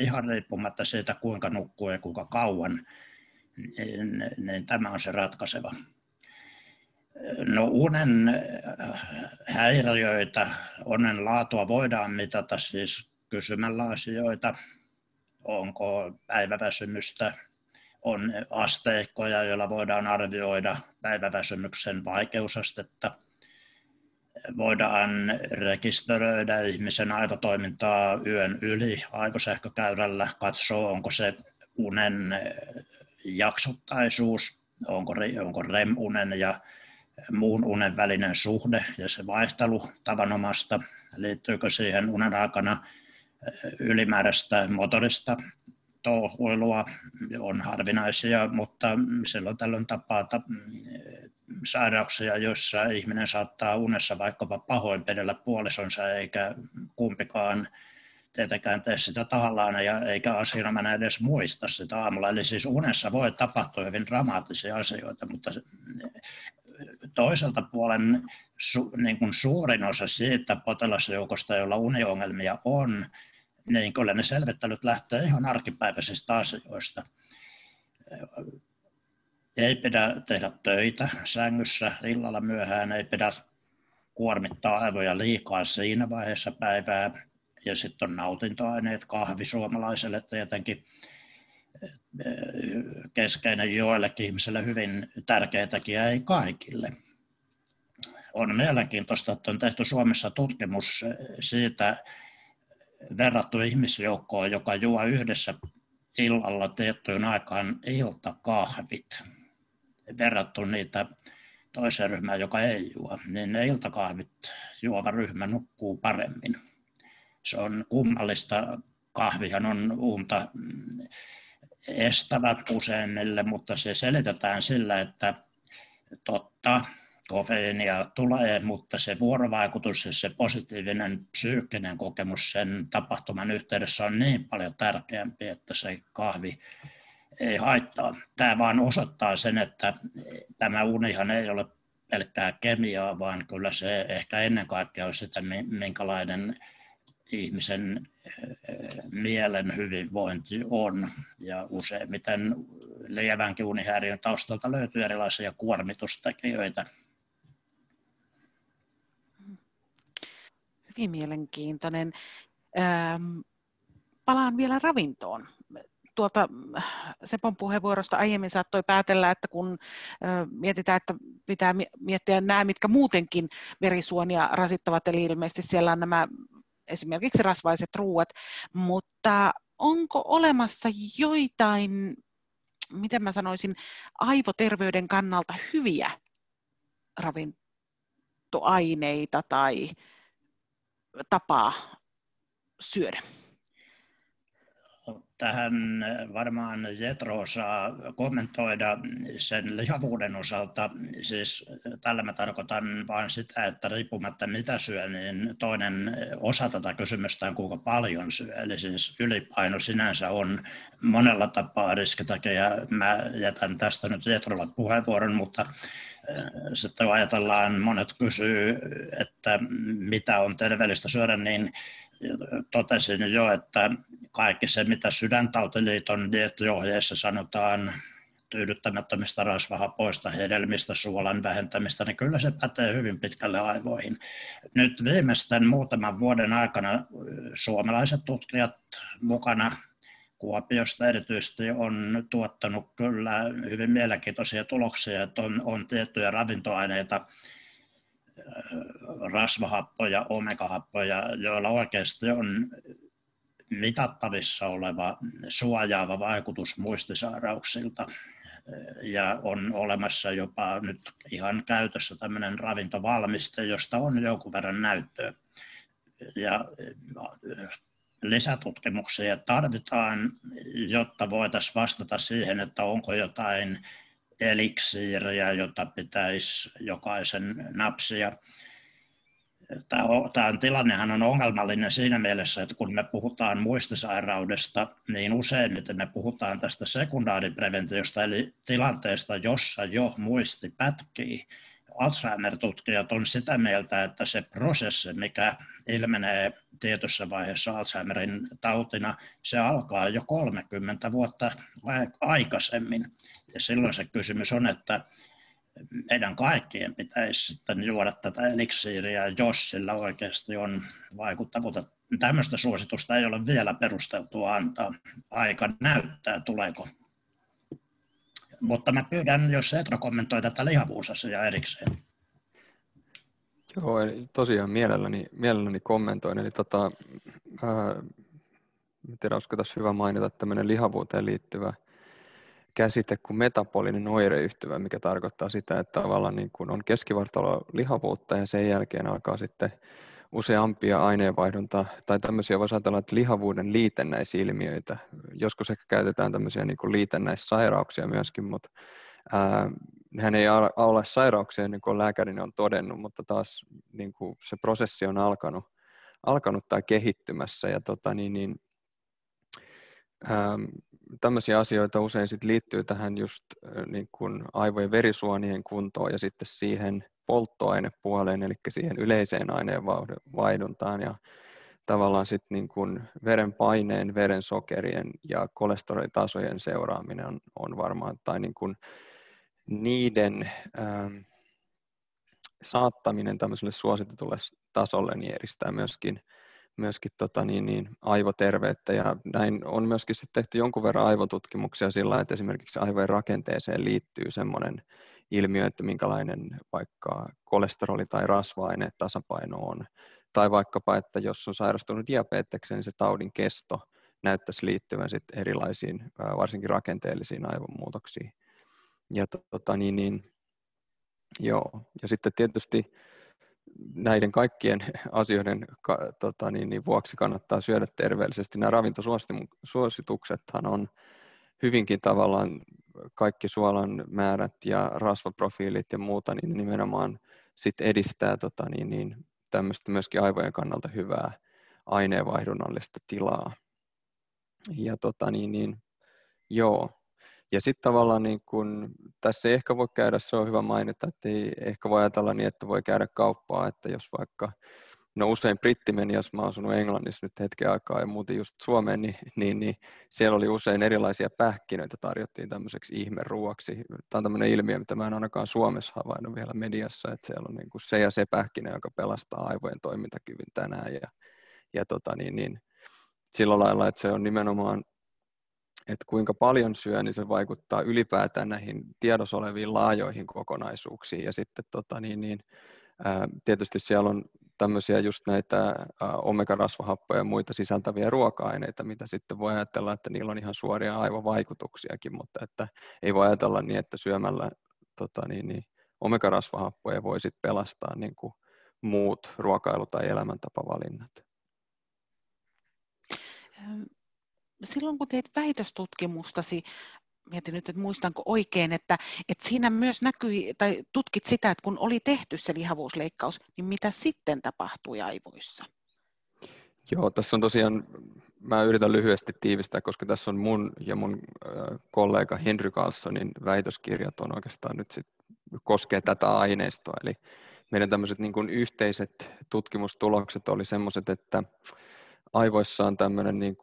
Ihan riippumatta siitä, kuinka nukkuu ja kuinka kauan, niin, niin tämä on se ratkaiseva. No unen äh, häiriöitä, onnen laatua voidaan mitata siis kysymällä asioita, onko päiväväsymystä, on asteikkoja, joilla voidaan arvioida päiväväsymyksen vaikeusastetta. Voidaan rekisteröidä ihmisen aivotoimintaa yön yli aivosähkökäyrällä, katsoa onko se unen jaksottaisuus, onko, onko REM-unen ja muun unen välinen suhde ja se vaihtelu tavanomasta, liittyykö siihen unen aikana ylimääräistä motorista touhuilua? On harvinaisia, mutta silloin tällöin tapaa sairauksia, joissa ihminen saattaa unessa vaikkapa pahoinpidellä puolisonsa eikä kumpikaan tietenkään tee sitä tahallaan ja eikä asiana edes muista sitä aamulla. Eli siis unessa voi tapahtua hyvin dramaattisia asioita, mutta toiselta puolen su, niin kuin suurin osa siitä potilasjoukosta, jolla uniongelmia on, niin kyllä ne selvittelyt lähtee ihan arkipäiväisistä asioista. Ei pidä tehdä töitä sängyssä illalla myöhään, ei pidä kuormittaa aivoja liikaa siinä vaiheessa päivää. Ja sitten on nautintoaineet, kahvi suomalaiselle tietenkin keskeinen joillekin ihmisille hyvin tärkeä tekijä, ei kaikille. On mielenkiintoista, että on tehty Suomessa tutkimus siitä, verrattu ihmisjoukkoon, joka juo yhdessä illalla tiettyyn aikaan iltakahvit verrattu niitä toiseen ryhmään, joka ei juo, niin ne iltakahvit juova ryhmä nukkuu paremmin. Se on kummallista. Kahvihan on unta estävät useimmille, mutta se selitetään sillä, että totta, kofeiinia tulee, mutta se vuorovaikutus ja se positiivinen psyykkinen kokemus sen tapahtuman yhteydessä on niin paljon tärkeämpi, että se kahvi ei haittaa. Tämä vaan osoittaa sen, että tämä unihan ei ole pelkkää kemiaa, vaan kyllä se ehkä ennen kaikkea on sitä, minkälainen ihmisen mielen hyvinvointi on. Ja useimmiten lievänkin unihäiriön taustalta löytyy erilaisia kuormitustekijöitä. Hyvin mielenkiintoinen. palaan vielä ravintoon tuolta Sepon puheenvuorosta aiemmin saattoi päätellä, että kun mietitään, että pitää miettiä nämä, mitkä muutenkin verisuonia rasittavat, eli ilmeisesti siellä on nämä esimerkiksi rasvaiset ruuat, mutta onko olemassa joitain, miten mä sanoisin, aivoterveyden kannalta hyviä ravintoaineita tai tapaa syödä? Tähän varmaan Jetro saa kommentoida sen lihavuuden osalta. Siis tällä mä tarkoitan vain sitä, että riippumatta mitä syö, niin toinen osa tätä kysymystä on kuinka paljon syö. Eli siis ylipaino sinänsä on monella tapaa riskitekijä. Mä jätän tästä nyt Jetrolle puheenvuoron, mutta äh, sitten ajatellaan, monet kysyy, että mitä on terveellistä syödä, niin totesin jo, että kaikki se, mitä Sydäntautiliiton dieettiohjeessa sanotaan tyydyttämättömistä rasvahapoista, hedelmistä, suolan vähentämistä, niin kyllä se pätee hyvin pitkälle aivoihin. Nyt viimeisten muutaman vuoden aikana suomalaiset tutkijat mukana Kuopiosta erityisesti on tuottanut kyllä hyvin mielenkiintoisia tuloksia, että on, on tiettyjä ravintoaineita, rasvahappoja, omegahappoja, joilla oikeasti on mitattavissa oleva suojaava vaikutus muistisairauksilta. Ja on olemassa jopa nyt ihan käytössä tämmöinen ravintovalmiste, josta on jonkun verran näyttöä. Ja lisätutkimuksia tarvitaan, jotta voitaisiin vastata siihen, että onko jotain eliksiiriä, jota pitäisi jokaisen napsia. Tämä, tilannehan on ongelmallinen siinä mielessä, että kun me puhutaan muistisairaudesta, niin useimmiten me puhutaan tästä sekundaaripreventiosta, eli tilanteesta, jossa jo muisti pätkii. Alzheimer-tutkijat on sitä mieltä, että se prosessi, mikä ilmenee tietyssä vaiheessa Alzheimerin tautina, se alkaa jo 30 vuotta aikaisemmin. Ja silloin se kysymys on, että meidän kaikkien pitäisi sitten juoda tätä eliksiiriä, jos sillä oikeasti on vaikuttavuutta. Tämmöistä suositusta ei ole vielä perusteltua antaa. Aika näyttää, tuleeko. Mutta mä pyydän, jos Etra kommentoi tätä lihavuusasiaa erikseen. Joo, eli tosiaan mielelläni, mielelläni kommentoin. Eli tota, ää, tiedä, olisiko tässä hyvä mainita tämmöinen lihavuuteen liittyvä käsite kuin metabolinen oireyhtyvä, mikä tarkoittaa sitä, että tavallaan niin kuin on keskivartalo lihavuutta ja sen jälkeen alkaa sitten useampia aineenvaihdunta tai tämmöisiä voisi ajatella, että lihavuuden liitännäisilmiöitä. Joskus ehkä käytetään tämmöisiä niin kuin liitännäissairauksia myöskin, mutta ää, nehän ei ole sairauksia niin kuin lääkärin on todennut, mutta taas niin kuin se prosessi on alkanut, alkanut tai kehittymässä ja tota, niin, niin, ää, tämmöisiä asioita usein sit liittyy tähän just niin kuin aivojen verisuonien kuntoon ja sitten siihen polttoainepuoleen, eli siihen yleiseen aineenvaihduntaan ja tavallaan sitten niin kuin veren paineen, veren sokerien ja kolesterolitasojen seuraaminen on, on varmaan, tai niin kuin niiden ähm, saattaminen tämmöiselle suositetulle tasolle niin edistää myöskin myöskin tota, niin, niin, aivoterveyttä. Ja näin on myöskin sitten tehty jonkun verran aivotutkimuksia sillä, että esimerkiksi aivojen rakenteeseen liittyy semmoinen ilmiö, että minkälainen vaikka kolesteroli- tai rasva tasapaino on. Tai vaikkapa, että jos on sairastunut diabetekseen, niin se taudin kesto näyttäisi liittyvän sit erilaisiin, varsinkin rakenteellisiin aivonmuutoksiin. Ja, tota, niin, niin, joo. ja sitten tietysti näiden kaikkien asioiden tota, niin, niin vuoksi kannattaa syödä terveellisesti. Nämä ravintosuosituksethan on hyvinkin tavallaan kaikki suolan määrät ja rasvaprofiilit ja muuta, niin nimenomaan sit edistää tota, niin, niin, tämmöistä myöskin aivojen kannalta hyvää aineenvaihdunnallista tilaa. Ja tota, niin, niin, joo. Ja sitten tavallaan niin kun, tässä ei ehkä voi käydä, se on hyvä mainita, että ei ehkä voi ajatella niin, että voi käydä kauppaa, että jos vaikka no usein britti meni, jos mä asunut Englannissa nyt hetken aikaa ja muuten just Suomeen, niin, niin, niin siellä oli usein erilaisia pähkinöitä tarjottiin tämmöiseksi ihmeruoksi. Tämä on tämmöinen ilmiö, mitä mä en ainakaan Suomessa havainnut vielä mediassa, että siellä on niin kuin se ja se pähkinä, joka pelastaa aivojen toimintakyvyn tänään ja, ja tota niin, niin, sillä lailla, että se on nimenomaan että kuinka paljon syö, niin se vaikuttaa ylipäätään näihin tiedossa oleviin laajoihin kokonaisuuksiin. Ja sitten tota, niin, niin, ää, tietysti siellä on tämmöisiä just näitä omega-rasvahappoja ja muita sisältäviä ruoka-aineita, mitä sitten voi ajatella, että niillä on ihan suoria aivovaikutuksiakin, mutta että ei voi ajatella niin, että syömällä tota, niin, niin, omega-rasvahappoja voi sitten pelastaa niin kuin muut ruokailu- tai elämäntapavalinnat. Silloin kun teit väitöstutkimustasi mietin nyt, että muistanko oikein, että, että siinä myös näkyi, tai tutkit sitä, että kun oli tehty se lihavuusleikkaus, niin mitä sitten tapahtui aivoissa? Joo, tässä on tosiaan, mä yritän lyhyesti tiivistää, koska tässä on mun ja mun kollega Henry Carlsonin väitöskirjat on oikeastaan nyt sit, koskee tätä aineistoa. Eli meidän tämmöiset niin yhteiset tutkimustulokset oli semmoiset, että aivoissa on tämmöinen niin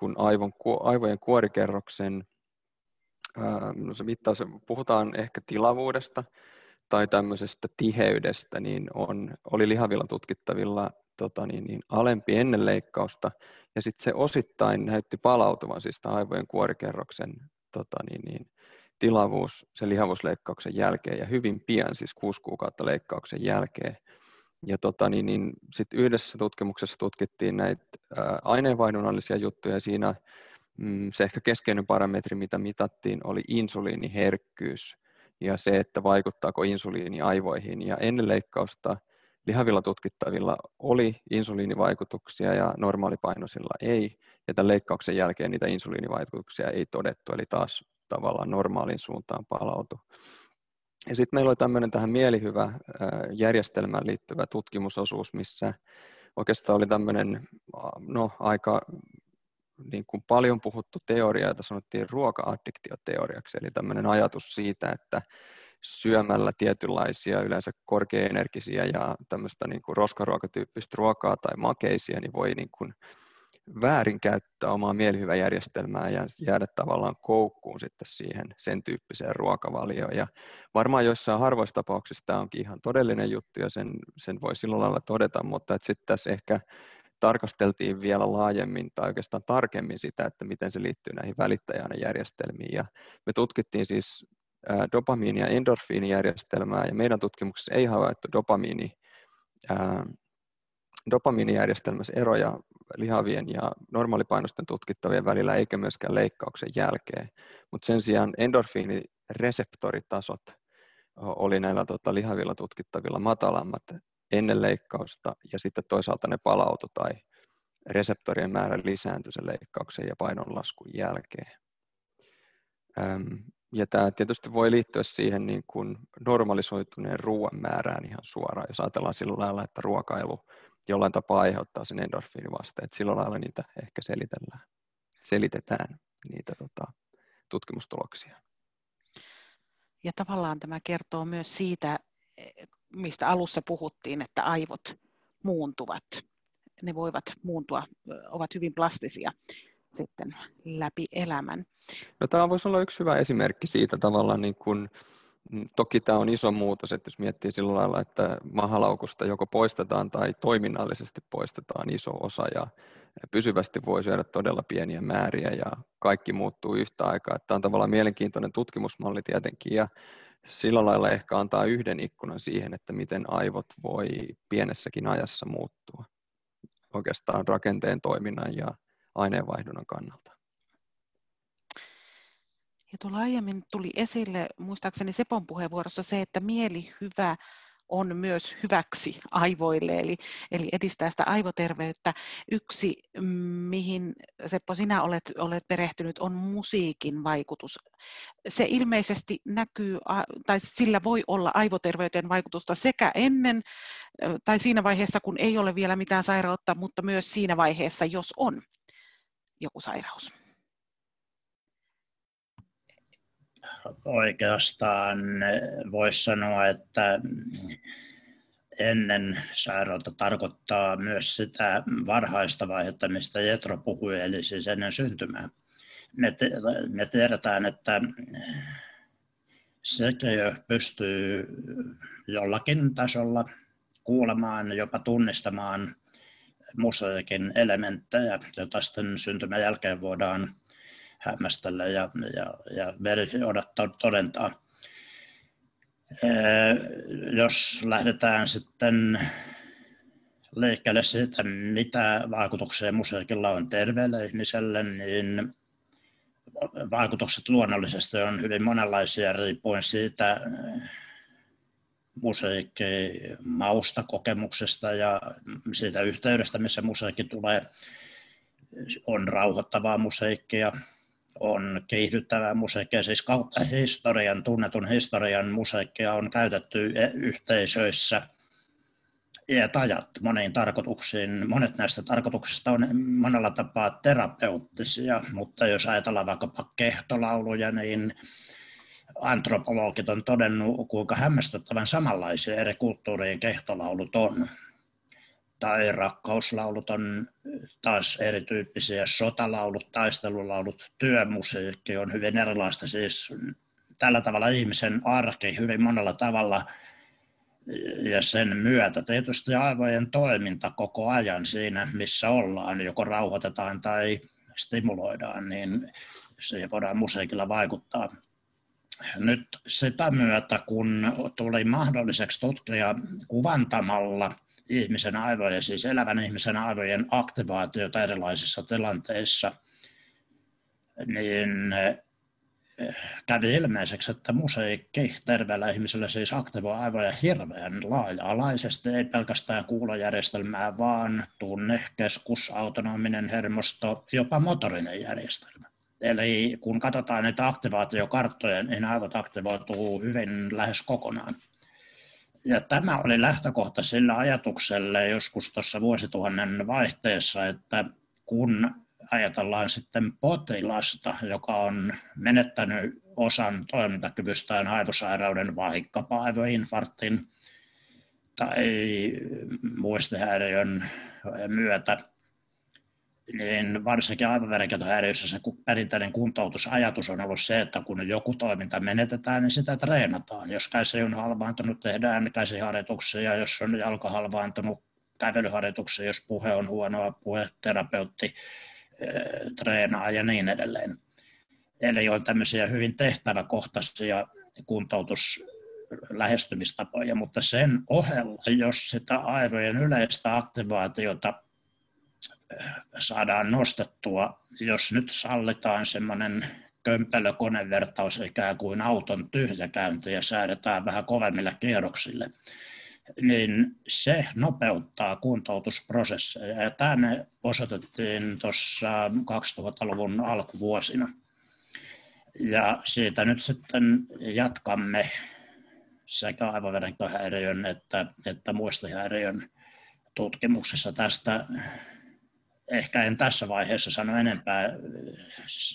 aivojen kuorikerroksen no se mittaus, puhutaan ehkä tilavuudesta tai tämmöisestä tiheydestä, niin on, oli lihavilla tutkittavilla tota niin, niin alempi ennen leikkausta, ja sitten se osittain näytti palautuvan, siis aivojen kuorikerroksen tota niin, niin, tilavuus sen lihavuusleikkauksen jälkeen, ja hyvin pian, siis kuusi kuukautta leikkauksen jälkeen. Ja tota, niin, niin, sitten yhdessä tutkimuksessa tutkittiin näitä aineenvaihdunnallisia juttuja, ja siinä Mm, se ehkä keskeinen parametri, mitä mitattiin, oli insuliiniherkkyys ja se, että vaikuttaako insuliini aivoihin. Ja ennen leikkausta lihavilla tutkittavilla oli insuliinivaikutuksia ja normaalipainoisilla ei. Ja tämän leikkauksen jälkeen niitä insuliinivaikutuksia ei todettu, eli taas tavallaan normaalin suuntaan palautu. Ja sitten meillä oli tämmöinen tähän mielihyvä järjestelmään liittyvä tutkimusosuus, missä oikeastaan oli tämmöinen no, aika niin kuin paljon puhuttu teoria, jota sanottiin ruoka-addiktioteoriaksi, eli tämmöinen ajatus siitä, että syömällä tietynlaisia yleensä korkeaenergisiä ja tämmöistä niin kuin roskaruokatyyppistä ruokaa tai makeisia, niin voi niin kuin väärinkäyttää omaa mielihyväjärjestelmää ja jäädä tavallaan koukkuun sitten siihen sen tyyppiseen ruokavalioon. Ja varmaan joissain harvoissa tapauksissa tämä onkin ihan todellinen juttu ja sen, sen voi sillä lailla todeta, mutta sitten tässä ehkä tarkasteltiin vielä laajemmin tai oikeastaan tarkemmin sitä, että miten se liittyy näihin välittäjäainejärjestelmiin. Ja me tutkittiin siis dopamiini- ja endorfiinijärjestelmää, ja meidän tutkimuksessa ei havaittu dopamiini, dopamiinijärjestelmässä eroja lihavien ja normaalipainosten tutkittavien välillä, eikä myöskään leikkauksen jälkeen. Mutta sen sijaan endorfiinireseptoritasot oli näillä tota, lihavilla tutkittavilla matalammat ennen leikkausta ja sitten toisaalta ne palautu tai reseptorien määrä lisääntyi sen leikkauksen ja painonlaskun jälkeen. Ja tämä tietysti voi liittyä siihen niin kuin normalisoituneen ruoan määrään ihan suoraan, jos ajatellaan sillä lailla, että ruokailu jollain tapaa aiheuttaa sen endorfiinivasteet. Sillä lailla niitä ehkä selitellään, selitetään niitä tota, tutkimustuloksia. Ja tavallaan tämä kertoo myös siitä, mistä alussa puhuttiin, että aivot muuntuvat. Ne voivat muuntua, ovat hyvin plastisia sitten läpi elämän. No, tämä voisi olla yksi hyvä esimerkki siitä tavallaan, niin kun, mm, toki tämä on iso muutos, että jos miettii sillä lailla, että mahalaukusta joko poistetaan tai toiminnallisesti poistetaan iso osa ja pysyvästi voi syödä todella pieniä määriä ja kaikki muuttuu yhtä aikaa. Tämä on tavallaan mielenkiintoinen tutkimusmalli tietenkin ja sillä lailla ehkä antaa yhden ikkunan siihen, että miten aivot voi pienessäkin ajassa muuttua oikeastaan rakenteen toiminnan ja aineenvaihdunnan kannalta. Ja tuolla aiemmin tuli esille, muistaakseni Sepon puheenvuorossa se, että mielihyvä on myös hyväksi aivoille, eli, eli edistää sitä aivoterveyttä. Yksi, mihin Seppo sinä olet, olet perehtynyt, on musiikin vaikutus. Se ilmeisesti näkyy, tai sillä voi olla aivoterveyteen vaikutusta sekä ennen tai siinä vaiheessa, kun ei ole vielä mitään sairautta, mutta myös siinä vaiheessa, jos on joku sairaus. Oikeastaan voisi sanoa, että ennen sairautta tarkoittaa myös sitä varhaista vaihetta, mistä Jetro puhui, eli siis ennen syntymää. Me, te, me tiedetään, että sekä pystyy jollakin tasolla kuulemaan, jopa tunnistamaan musiikin elementtejä, joita sitten syntymän jälkeen voidaan hämmästellä ja, ja, ja verifioida, todentaa. Jos lähdetään sitten liikkeelle siitä, mitä vaikutuksia musiikilla on terveelle ihmiselle, niin vaikutukset luonnollisesti on hyvin monenlaisia riippuen siitä musiikki mausta, kokemuksesta ja siitä yhteydestä, missä musiikki tulee. On rauhoittavaa musiikkia, on kiihdyttävää musiikkia, siis kautta historian, tunnetun historian musiikkia on käytetty e- yhteisöissä. Iät ajat moniin tarkoituksiin. Monet näistä tarkoituksista on monella tapaa terapeuttisia, mutta jos ajatellaan vaikkapa kehtolauluja, niin antropologit on todennut, kuinka hämmästyttävän samanlaisia eri kulttuurien kehtolaulut on tai rakkauslaulut on taas erityyppisiä, sotalaulut, taistelulaulut, työmusiikki on hyvin erilaista, siis tällä tavalla ihmisen arki hyvin monella tavalla ja sen myötä tietysti aivojen toiminta koko ajan siinä, missä ollaan, joko rauhoitetaan tai stimuloidaan, niin siihen voidaan musiikilla vaikuttaa. Nyt sitä myötä, kun tuli mahdolliseksi tutkia kuvantamalla – ihmisen aivojen, siis elävän ihmisen aivojen aktivaatiota erilaisissa tilanteissa, niin eh, kävi ilmeiseksi, että musiikki terveellä ihmisellä siis aktivoi aivoja hirveän laaja-alaisesti, ei pelkästään kuulojärjestelmää, vaan tunne, keskus, autonominen hermosto, jopa motorinen järjestelmä. Eli kun katsotaan niitä aktivaatiokarttoja, niin aivot aktivoituu hyvin lähes kokonaan. Ja tämä oli lähtökohta sillä ajatukselle joskus tuossa vuosituhannen vaihteessa, että kun ajatellaan sitten potilasta, joka on menettänyt osan toimintakyvystään aivosairauden, vaikkapa aivoinfarktin tai muistihäiriön myötä, niin varsinkin aivoverenkiertohäiriöissä se perinteinen kuntoutusajatus on ollut se, että kun joku toiminta menetetään, niin sitä treenataan. Jos käsi on halvaantunut, tehdään käsiharjoituksia, jos on jalka halvaantunut, kävelyharjoituksia, jos puhe on huonoa, puheterapeutti eh, treenaa ja niin edelleen. Eli on tämmöisiä hyvin tehtäväkohtaisia kuntoutus lähestymistapoja, mutta sen ohella, jos sitä aivojen yleistä aktivaatiota saadaan nostettua, jos nyt sallitaan semmoinen kömpelö konevertaus ikään kuin auton tyhjäkäynti ja säädetään vähän kovemmille kierroksille, niin se nopeuttaa kuntoutusprosesseja. Ja tämä me osoitettiin tuossa 2000-luvun alkuvuosina. Ja siitä nyt sitten jatkamme sekä aivoverenkiertohäiriön että, että muistihäiriön tutkimuksessa tästä ehkä en tässä vaiheessa sano enempää.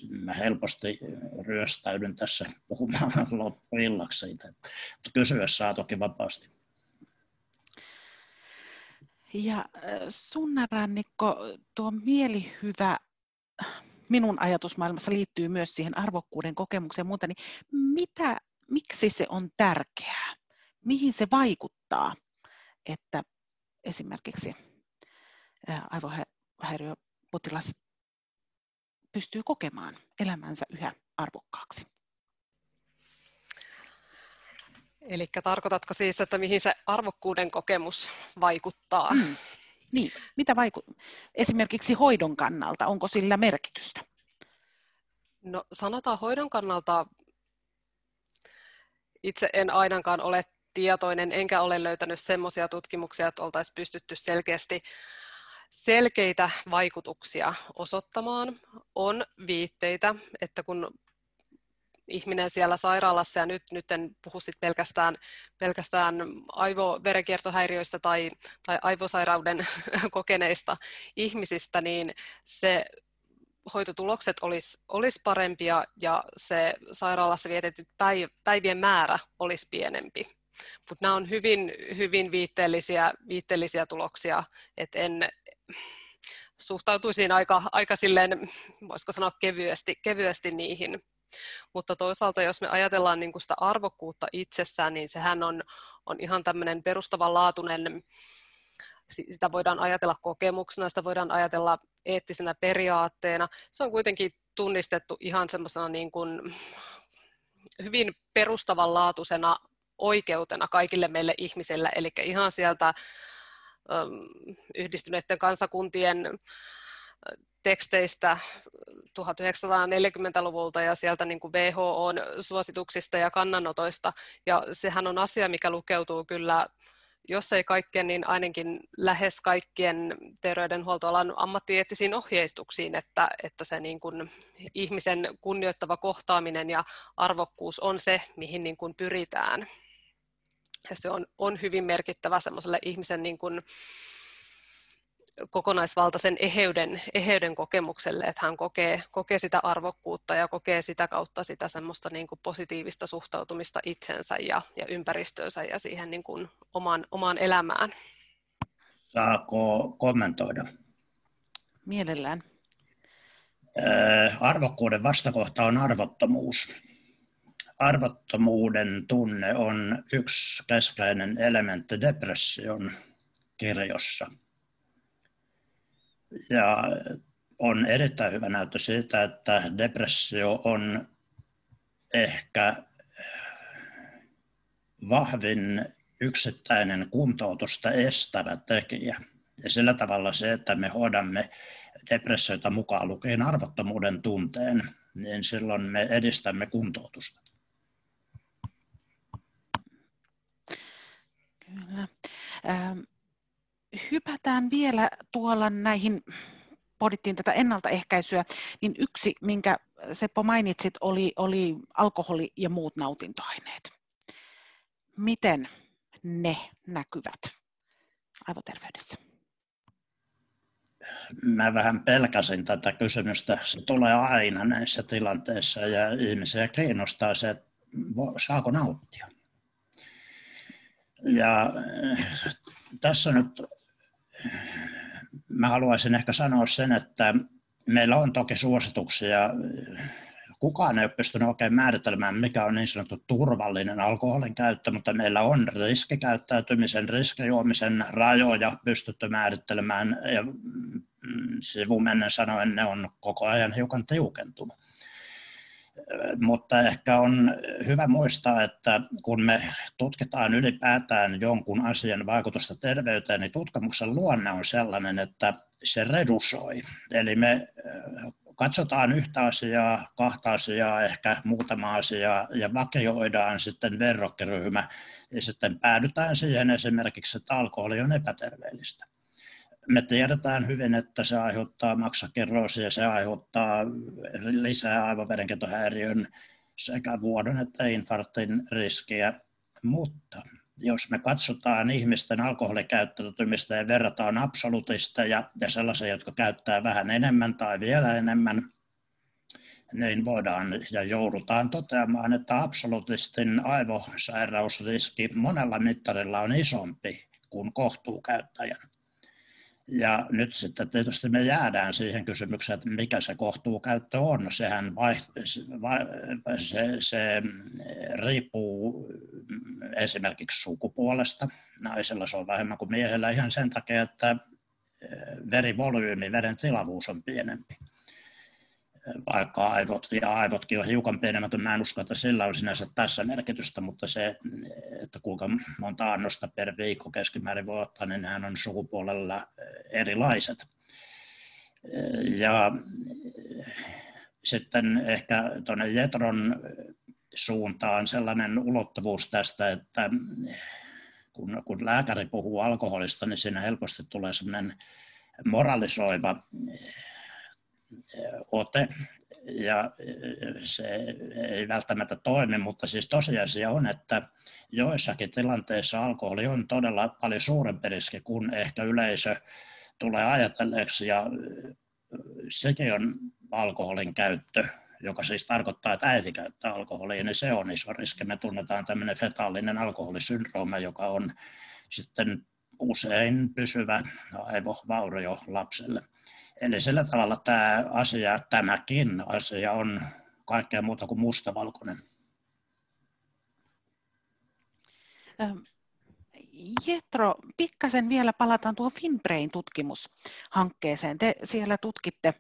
Mä helposti ryöstäydyn tässä puhumaan loppuillaksi siitä, mutta kysyä saa toki vapaasti. Ja Sunna Rannikko, tuo mielihyvä minun ajatusmaailmassa liittyy myös siihen arvokkuuden kokemukseen ja muuta, niin mitä, miksi se on tärkeää? Mihin se vaikuttaa, että esimerkiksi aivohe häiriöpotilas pystyy kokemaan elämänsä yhä arvokkaaksi. Eli tarkoitatko siis, että mihin se arvokkuuden kokemus vaikuttaa? Mm. Niin, mitä vaiku- esimerkiksi hoidon kannalta, onko sillä merkitystä? No sanotaan hoidon kannalta itse en ainakaan ole tietoinen, enkä ole löytänyt semmoisia tutkimuksia, että oltaisiin pystytty selkeästi selkeitä vaikutuksia osoittamaan. On viitteitä, että kun ihminen siellä sairaalassa, ja nyt, nyt en puhu sit pelkästään, pelkästään aivoverenkiertohäiriöistä tai, tai aivosairauden kokeneista ihmisistä, niin se hoitotulokset olisi, olisi parempia ja se sairaalassa vietetyt päivien määrä olisi pienempi. Mutta nämä on hyvin, hyvin viitteellisiä, viitteellisiä tuloksia, että en suhtautuisin aika, aika silleen, voisiko sanoa kevyesti, kevyesti niihin. Mutta toisaalta jos me ajatellaan niin sitä arvokkuutta itsessään, niin sehän on, on ihan tämmöinen perustavanlaatuinen, sitä voidaan ajatella kokemuksena, sitä voidaan ajatella eettisenä periaatteena. Se on kuitenkin tunnistettu ihan semmoisena niin hyvin perustavanlaatuisena oikeutena kaikille meille ihmisille, eli ihan sieltä yhdistyneiden kansakuntien teksteistä 1940-luvulta ja sieltä niin kuin WHOn suosituksista ja kannanotoista. Ja sehän on asia, mikä lukeutuu kyllä, jos ei kaikkien, niin ainakin lähes kaikkien terveydenhuoltoalan ammattieettisiin ohjeistuksiin, että, että se niin kuin ihmisen kunnioittava kohtaaminen ja arvokkuus on se, mihin niin kuin pyritään. Ja se on, on hyvin merkittävä semmoiselle ihmisen niin kuin kokonaisvaltaisen eheyden, eheyden kokemukselle, että hän kokee, kokee sitä arvokkuutta ja kokee sitä kautta sitä semmoista niin kuin positiivista suhtautumista itsensä ja, ja ympäristöönsä ja siihen niin kuin omaan, omaan elämään. Saako kommentoida? Mielellään. Arvokkuuden vastakohta on arvottomuus arvottomuuden tunne on yksi keskeinen elementti depression kirjossa. Ja on erittäin hyvä näyttö siitä, että depressio on ehkä vahvin yksittäinen kuntoutusta estävä tekijä. Ja sillä tavalla se, että me hoidamme depressioita mukaan lukien arvottomuuden tunteen, niin silloin me edistämme kuntoutusta. Kyllä. Ähm, hypätään vielä tuolla näihin, pohdittiin tätä ennaltaehkäisyä, niin yksi, minkä Seppo mainitsit, oli, oli alkoholi ja muut nautintoaineet. Miten ne näkyvät aivoterveydessä? Mä vähän pelkäsin tätä kysymystä. Se tulee aina näissä tilanteissa ja ihmisiä kiinnostaa se, että saako nauttia. Ja äh, tässä nyt mä haluaisin ehkä sanoa sen, että meillä on toki suosituksia. Kukaan ei ole pystynyt oikein määritelmään, mikä on niin sanottu turvallinen alkoholin käyttö, mutta meillä on riskikäyttäytymisen, riskijuomisen rajoja pystytty määrittelemään ja mm, sivumennen sanoen ne on koko ajan hiukan tiukentunut mutta ehkä on hyvä muistaa, että kun me tutkitaan ylipäätään jonkun asian vaikutusta terveyteen, niin tutkimuksen luonne on sellainen, että se redusoi. Eli me katsotaan yhtä asiaa, kahta asiaa, ehkä muutama asiaa ja vakioidaan sitten verrokkiryhmä ja sitten päädytään siihen esimerkiksi, että alkoholi on epäterveellistä me tiedetään hyvin, että se aiheuttaa maksakerroosia, se aiheuttaa lisää aivoverenkiertohäiriön sekä vuodon että infarktin riskiä, mutta jos me katsotaan ihmisten alkoholikäyttäytymistä ja verrataan absolutista ja, ja sellaisia, jotka käyttää vähän enemmän tai vielä enemmän, niin voidaan ja joudutaan toteamaan, että absolutistin aivosairausriski monella mittarilla on isompi kuin kohtuukäyttäjän. Ja nyt sitten tietysti me jäädään siihen kysymykseen, että mikä se kohtuukäyttö on. Sehän se, se riippuu esimerkiksi sukupuolesta. Naisella se on vähemmän kuin miehellä ihan sen takia, että verivolyymi, veren tilavuus on pienempi vaikka aivot ja aivotkin on hiukan pienemmät, mä en usko, että sillä on sinänsä tässä merkitystä, mutta se, että kuinka monta annosta per viikko keskimäärin voi ottaa, niin nehän on sukupuolella erilaiset. Ja sitten ehkä tuonne Jetron suuntaan sellainen ulottuvuus tästä, että kun, kun lääkäri puhuu alkoholista, niin siinä helposti tulee sellainen moralisoiva ote, ja se ei välttämättä toimi, mutta siis tosiasia on, että joissakin tilanteissa alkoholi on todella paljon suurempi riski kuin ehkä yleisö tulee ajatelleeksi, ja sekin on alkoholin käyttö, joka siis tarkoittaa, että äiti käyttää alkoholia, niin se on iso riski. Me tunnetaan tämmöinen fetaalinen alkoholisyndrooma, joka on sitten usein pysyvä aivovaurio lapselle. Eli sillä tavalla tämä asia, tämäkin asia on kaikkea muuta kuin mustavalkoinen. Jetro, pikkasen vielä palataan tuohon Finbrain tutkimushankkeeseen. Te siellä tutkitte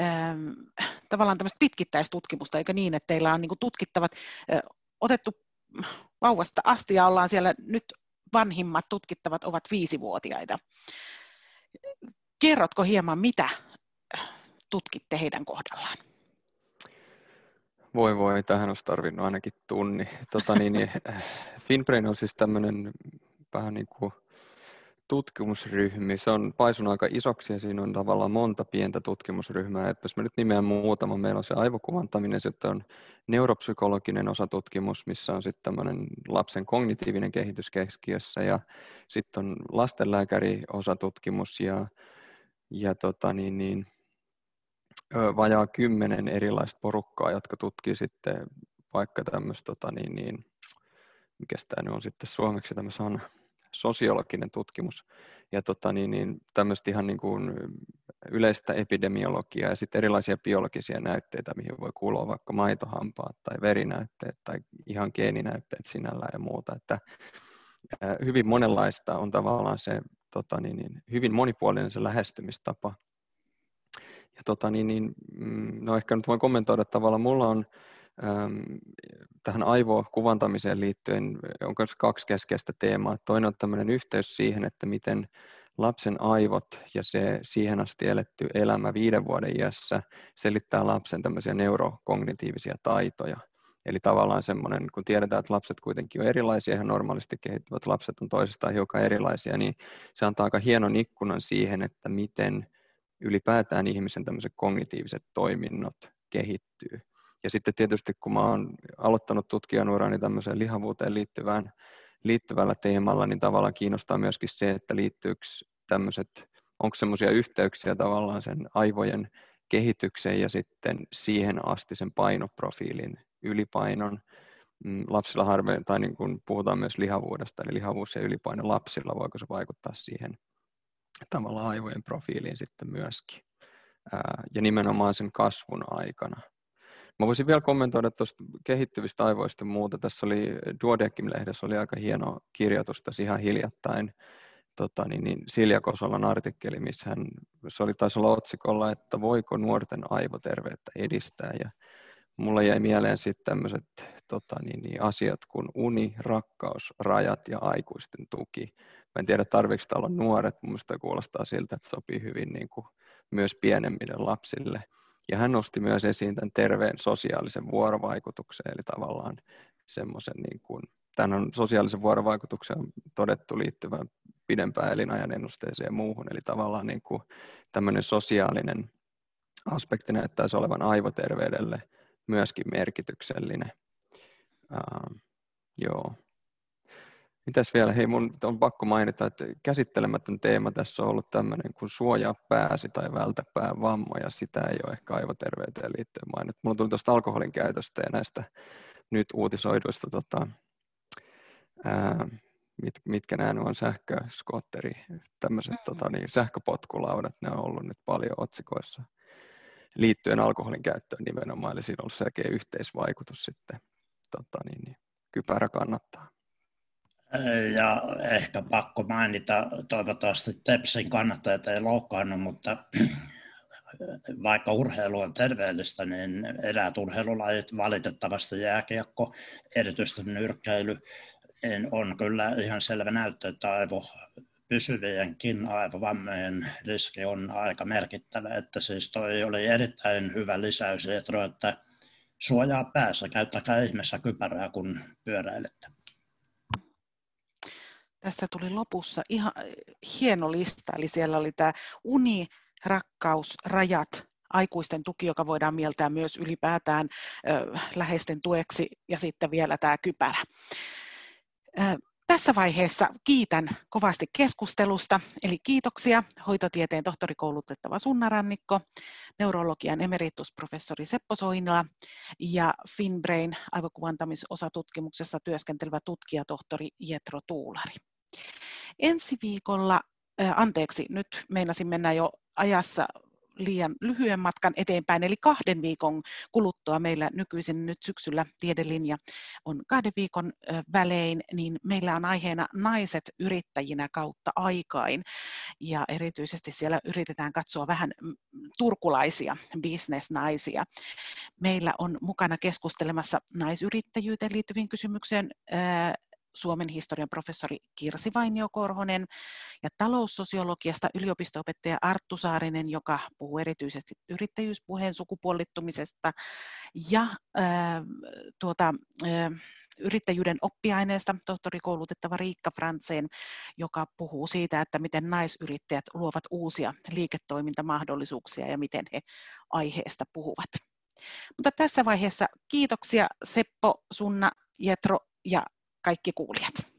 ähm, tavallaan tämmöistä pitkittäistutkimusta, eikö niin, että teillä on niin tutkittavat äh, otettu vauvasta asti ja ollaan siellä nyt vanhimmat tutkittavat ovat viisivuotiaita. Kerrotko hieman, mitä tutkitte heidän kohdallaan? Voi voi, tähän olisi tarvinnut ainakin tunni. Tota, niin, niin, Finbrain on siis tämmöinen vähän niin kuin tutkimusryhmi. Se on paisunut aika isoksi ja siinä on tavallaan monta pientä tutkimusryhmää. Et jos mä nyt nimeän muutama, meillä on se aivokuvantaminen, sitten on neuropsykologinen osatutkimus, missä on sitten tämmöinen lapsen kognitiivinen kehitys keskiössä ja sitten on lastenlääkäri osatutkimus ja, ja tota niin, niin, vajaa kymmenen erilaista porukkaa, jotka tutkii sitten vaikka tämmöistä, tota niin, niin, mikä tämä nyt on sitten suomeksi tämä sana, sosiologinen tutkimus ja tota, niin, niin, tämmöistä ihan niin kuin yleistä epidemiologiaa ja sitten erilaisia biologisia näytteitä, mihin voi kuulua vaikka maitohampaat tai verinäytteet tai ihan geeninäytteet sinällään ja muuta. Että, hyvin monenlaista on tavallaan se tota, niin, niin, hyvin monipuolinen se lähestymistapa. Ja tota, niin, niin, mm, no ehkä nyt voin kommentoida tavallaan, mulla on tähän aivokuvantamiseen liittyen on myös kaksi keskeistä teemaa. Toinen on tämmöinen yhteys siihen, että miten lapsen aivot ja se siihen asti eletty elämä viiden vuoden iässä selittää lapsen tämmöisiä neurokognitiivisia taitoja. Eli tavallaan semmoinen, kun tiedetään, että lapset kuitenkin on erilaisia, ihan normaalisti kehittyvät lapset on toisistaan hiukan erilaisia, niin se antaa aika hienon ikkunan siihen, että miten ylipäätään ihmisen tämmöiset kognitiiviset toiminnot kehittyy. Ja sitten tietysti kun mä oon aloittanut tutkijanurani tämmöiseen lihavuuteen liittyvään, liittyvällä teemalla, niin tavallaan kiinnostaa myöskin se, että liittyykö tämmöiset, onko semmoisia yhteyksiä tavallaan sen aivojen kehitykseen ja sitten siihen asti sen painoprofiilin ylipainon. Mm, lapsilla harvemmin, tai niin kuin puhutaan myös lihavuudesta, eli lihavuus ja ylipaino lapsilla, voiko se vaikuttaa siihen tavallaan aivojen profiiliin sitten myöskin. Ja nimenomaan sen kasvun aikana. Mä voisin vielä kommentoida tuosta kehittyvistä aivoista muuta. Tässä oli Duodekim-lehdessä oli aika hieno kirjoitus tässä ihan hiljattain. Tota, niin, niin Silja Kosolan artikkeli, missä hän, se oli taisi olla otsikolla, että voiko nuorten aivoterveyttä edistää. Ja mulla jäi mieleen sitten tämmöiset tota, niin, niin, asiat kuin uni, rakkaus, rajat ja aikuisten tuki. Mä en tiedä, tarvitseeko olla nuoret, mun kuulostaa siltä, että sopii hyvin niin kuin, myös pienemmille lapsille. Ja hän nosti myös esiin tämän terveen sosiaalisen vuorovaikutuksen, eli tavallaan semmoisen, niin kuin, tämän on sosiaalisen vuorovaikutuksen todettu liittyvän pidempään elinajan ennusteeseen ja muuhun, eli tavallaan niin kuin tämmöinen sosiaalinen aspekti näyttäisi olevan aivoterveydelle myöskin merkityksellinen. Uh, joo. Mitäs vielä? Hei, mun on pakko mainita, että käsittelemätön teema tässä on ollut tämmöinen kuin suojaa pääsi tai vältä vammoja. Sitä ei ole ehkä aivoterveyteen liittyen mainittu. Mulla tuli tuosta alkoholin käytöstä ja näistä nyt uutisoiduista, tota, ää, mit, mitkä nämä on sähköskotteri, tämmöiset tota, niin, sähköpotkulaudat, ne on ollut nyt paljon otsikoissa liittyen alkoholin käyttöön nimenomaan, eli siinä on ollut selkeä yhteisvaikutus sitten, tota, niin, niin, kypärä kannattaa. Ja ehkä pakko mainita, toivottavasti Tepsin kannattajat ei loukkaannut, mutta vaikka urheilu on terveellistä, niin eräät urheilulajit, valitettavasti jääkiekko, erityisesti nyrkkeily, niin on kyllä ihan selvä näyttö, että aivo pysyvienkin aivovammojen riski on aika merkittävä. Että siis toi oli erittäin hyvä lisäys, että suojaa päässä, käyttäkää ihmeessä kypärää, kun pyöräilette. Tässä tuli lopussa ihan hieno lista, eli siellä oli tämä uni, rakkaus, rajat, aikuisten tuki, joka voidaan mieltää myös ylipäätään ö, läheisten tueksi, ja sitten vielä tämä kypärä. Ö, tässä vaiheessa kiitän kovasti keskustelusta, eli kiitoksia hoitotieteen tohtorikoulutettava Sunna Rannikko, neurologian emeritusprofessori Seppo Soinila ja Finbrain aivokuvantamisosatutkimuksessa työskentelevä tutkijatohtori Jetro Tuulari. Ensi viikolla, anteeksi, nyt meinasin mennä jo ajassa liian lyhyen matkan eteenpäin, eli kahden viikon kuluttua meillä nykyisin nyt syksyllä tiedelinja on kahden viikon välein, niin meillä on aiheena naiset yrittäjinä kautta aikain, ja erityisesti siellä yritetään katsoa vähän turkulaisia bisnesnaisia. Meillä on mukana keskustelemassa naisyrittäjyyteen liittyviin kysymykseen Suomen historian professori Kirsi Vainio-Korhonen ja taloussosiologiasta yliopistoopettaja Arttu Saarinen, joka puhuu erityisesti yrittäjyyspuheen sukupuolittumisesta ja äh, tuota, äh, yrittäjyyden oppiaineesta tohtorikoulutettava Riikka Fransen, joka puhuu siitä, että miten naisyrittäjät luovat uusia liiketoimintamahdollisuuksia ja miten he aiheesta puhuvat. Mutta tässä vaiheessa kiitoksia Seppo, Sunna, Jetro ja kaikki kuulijat.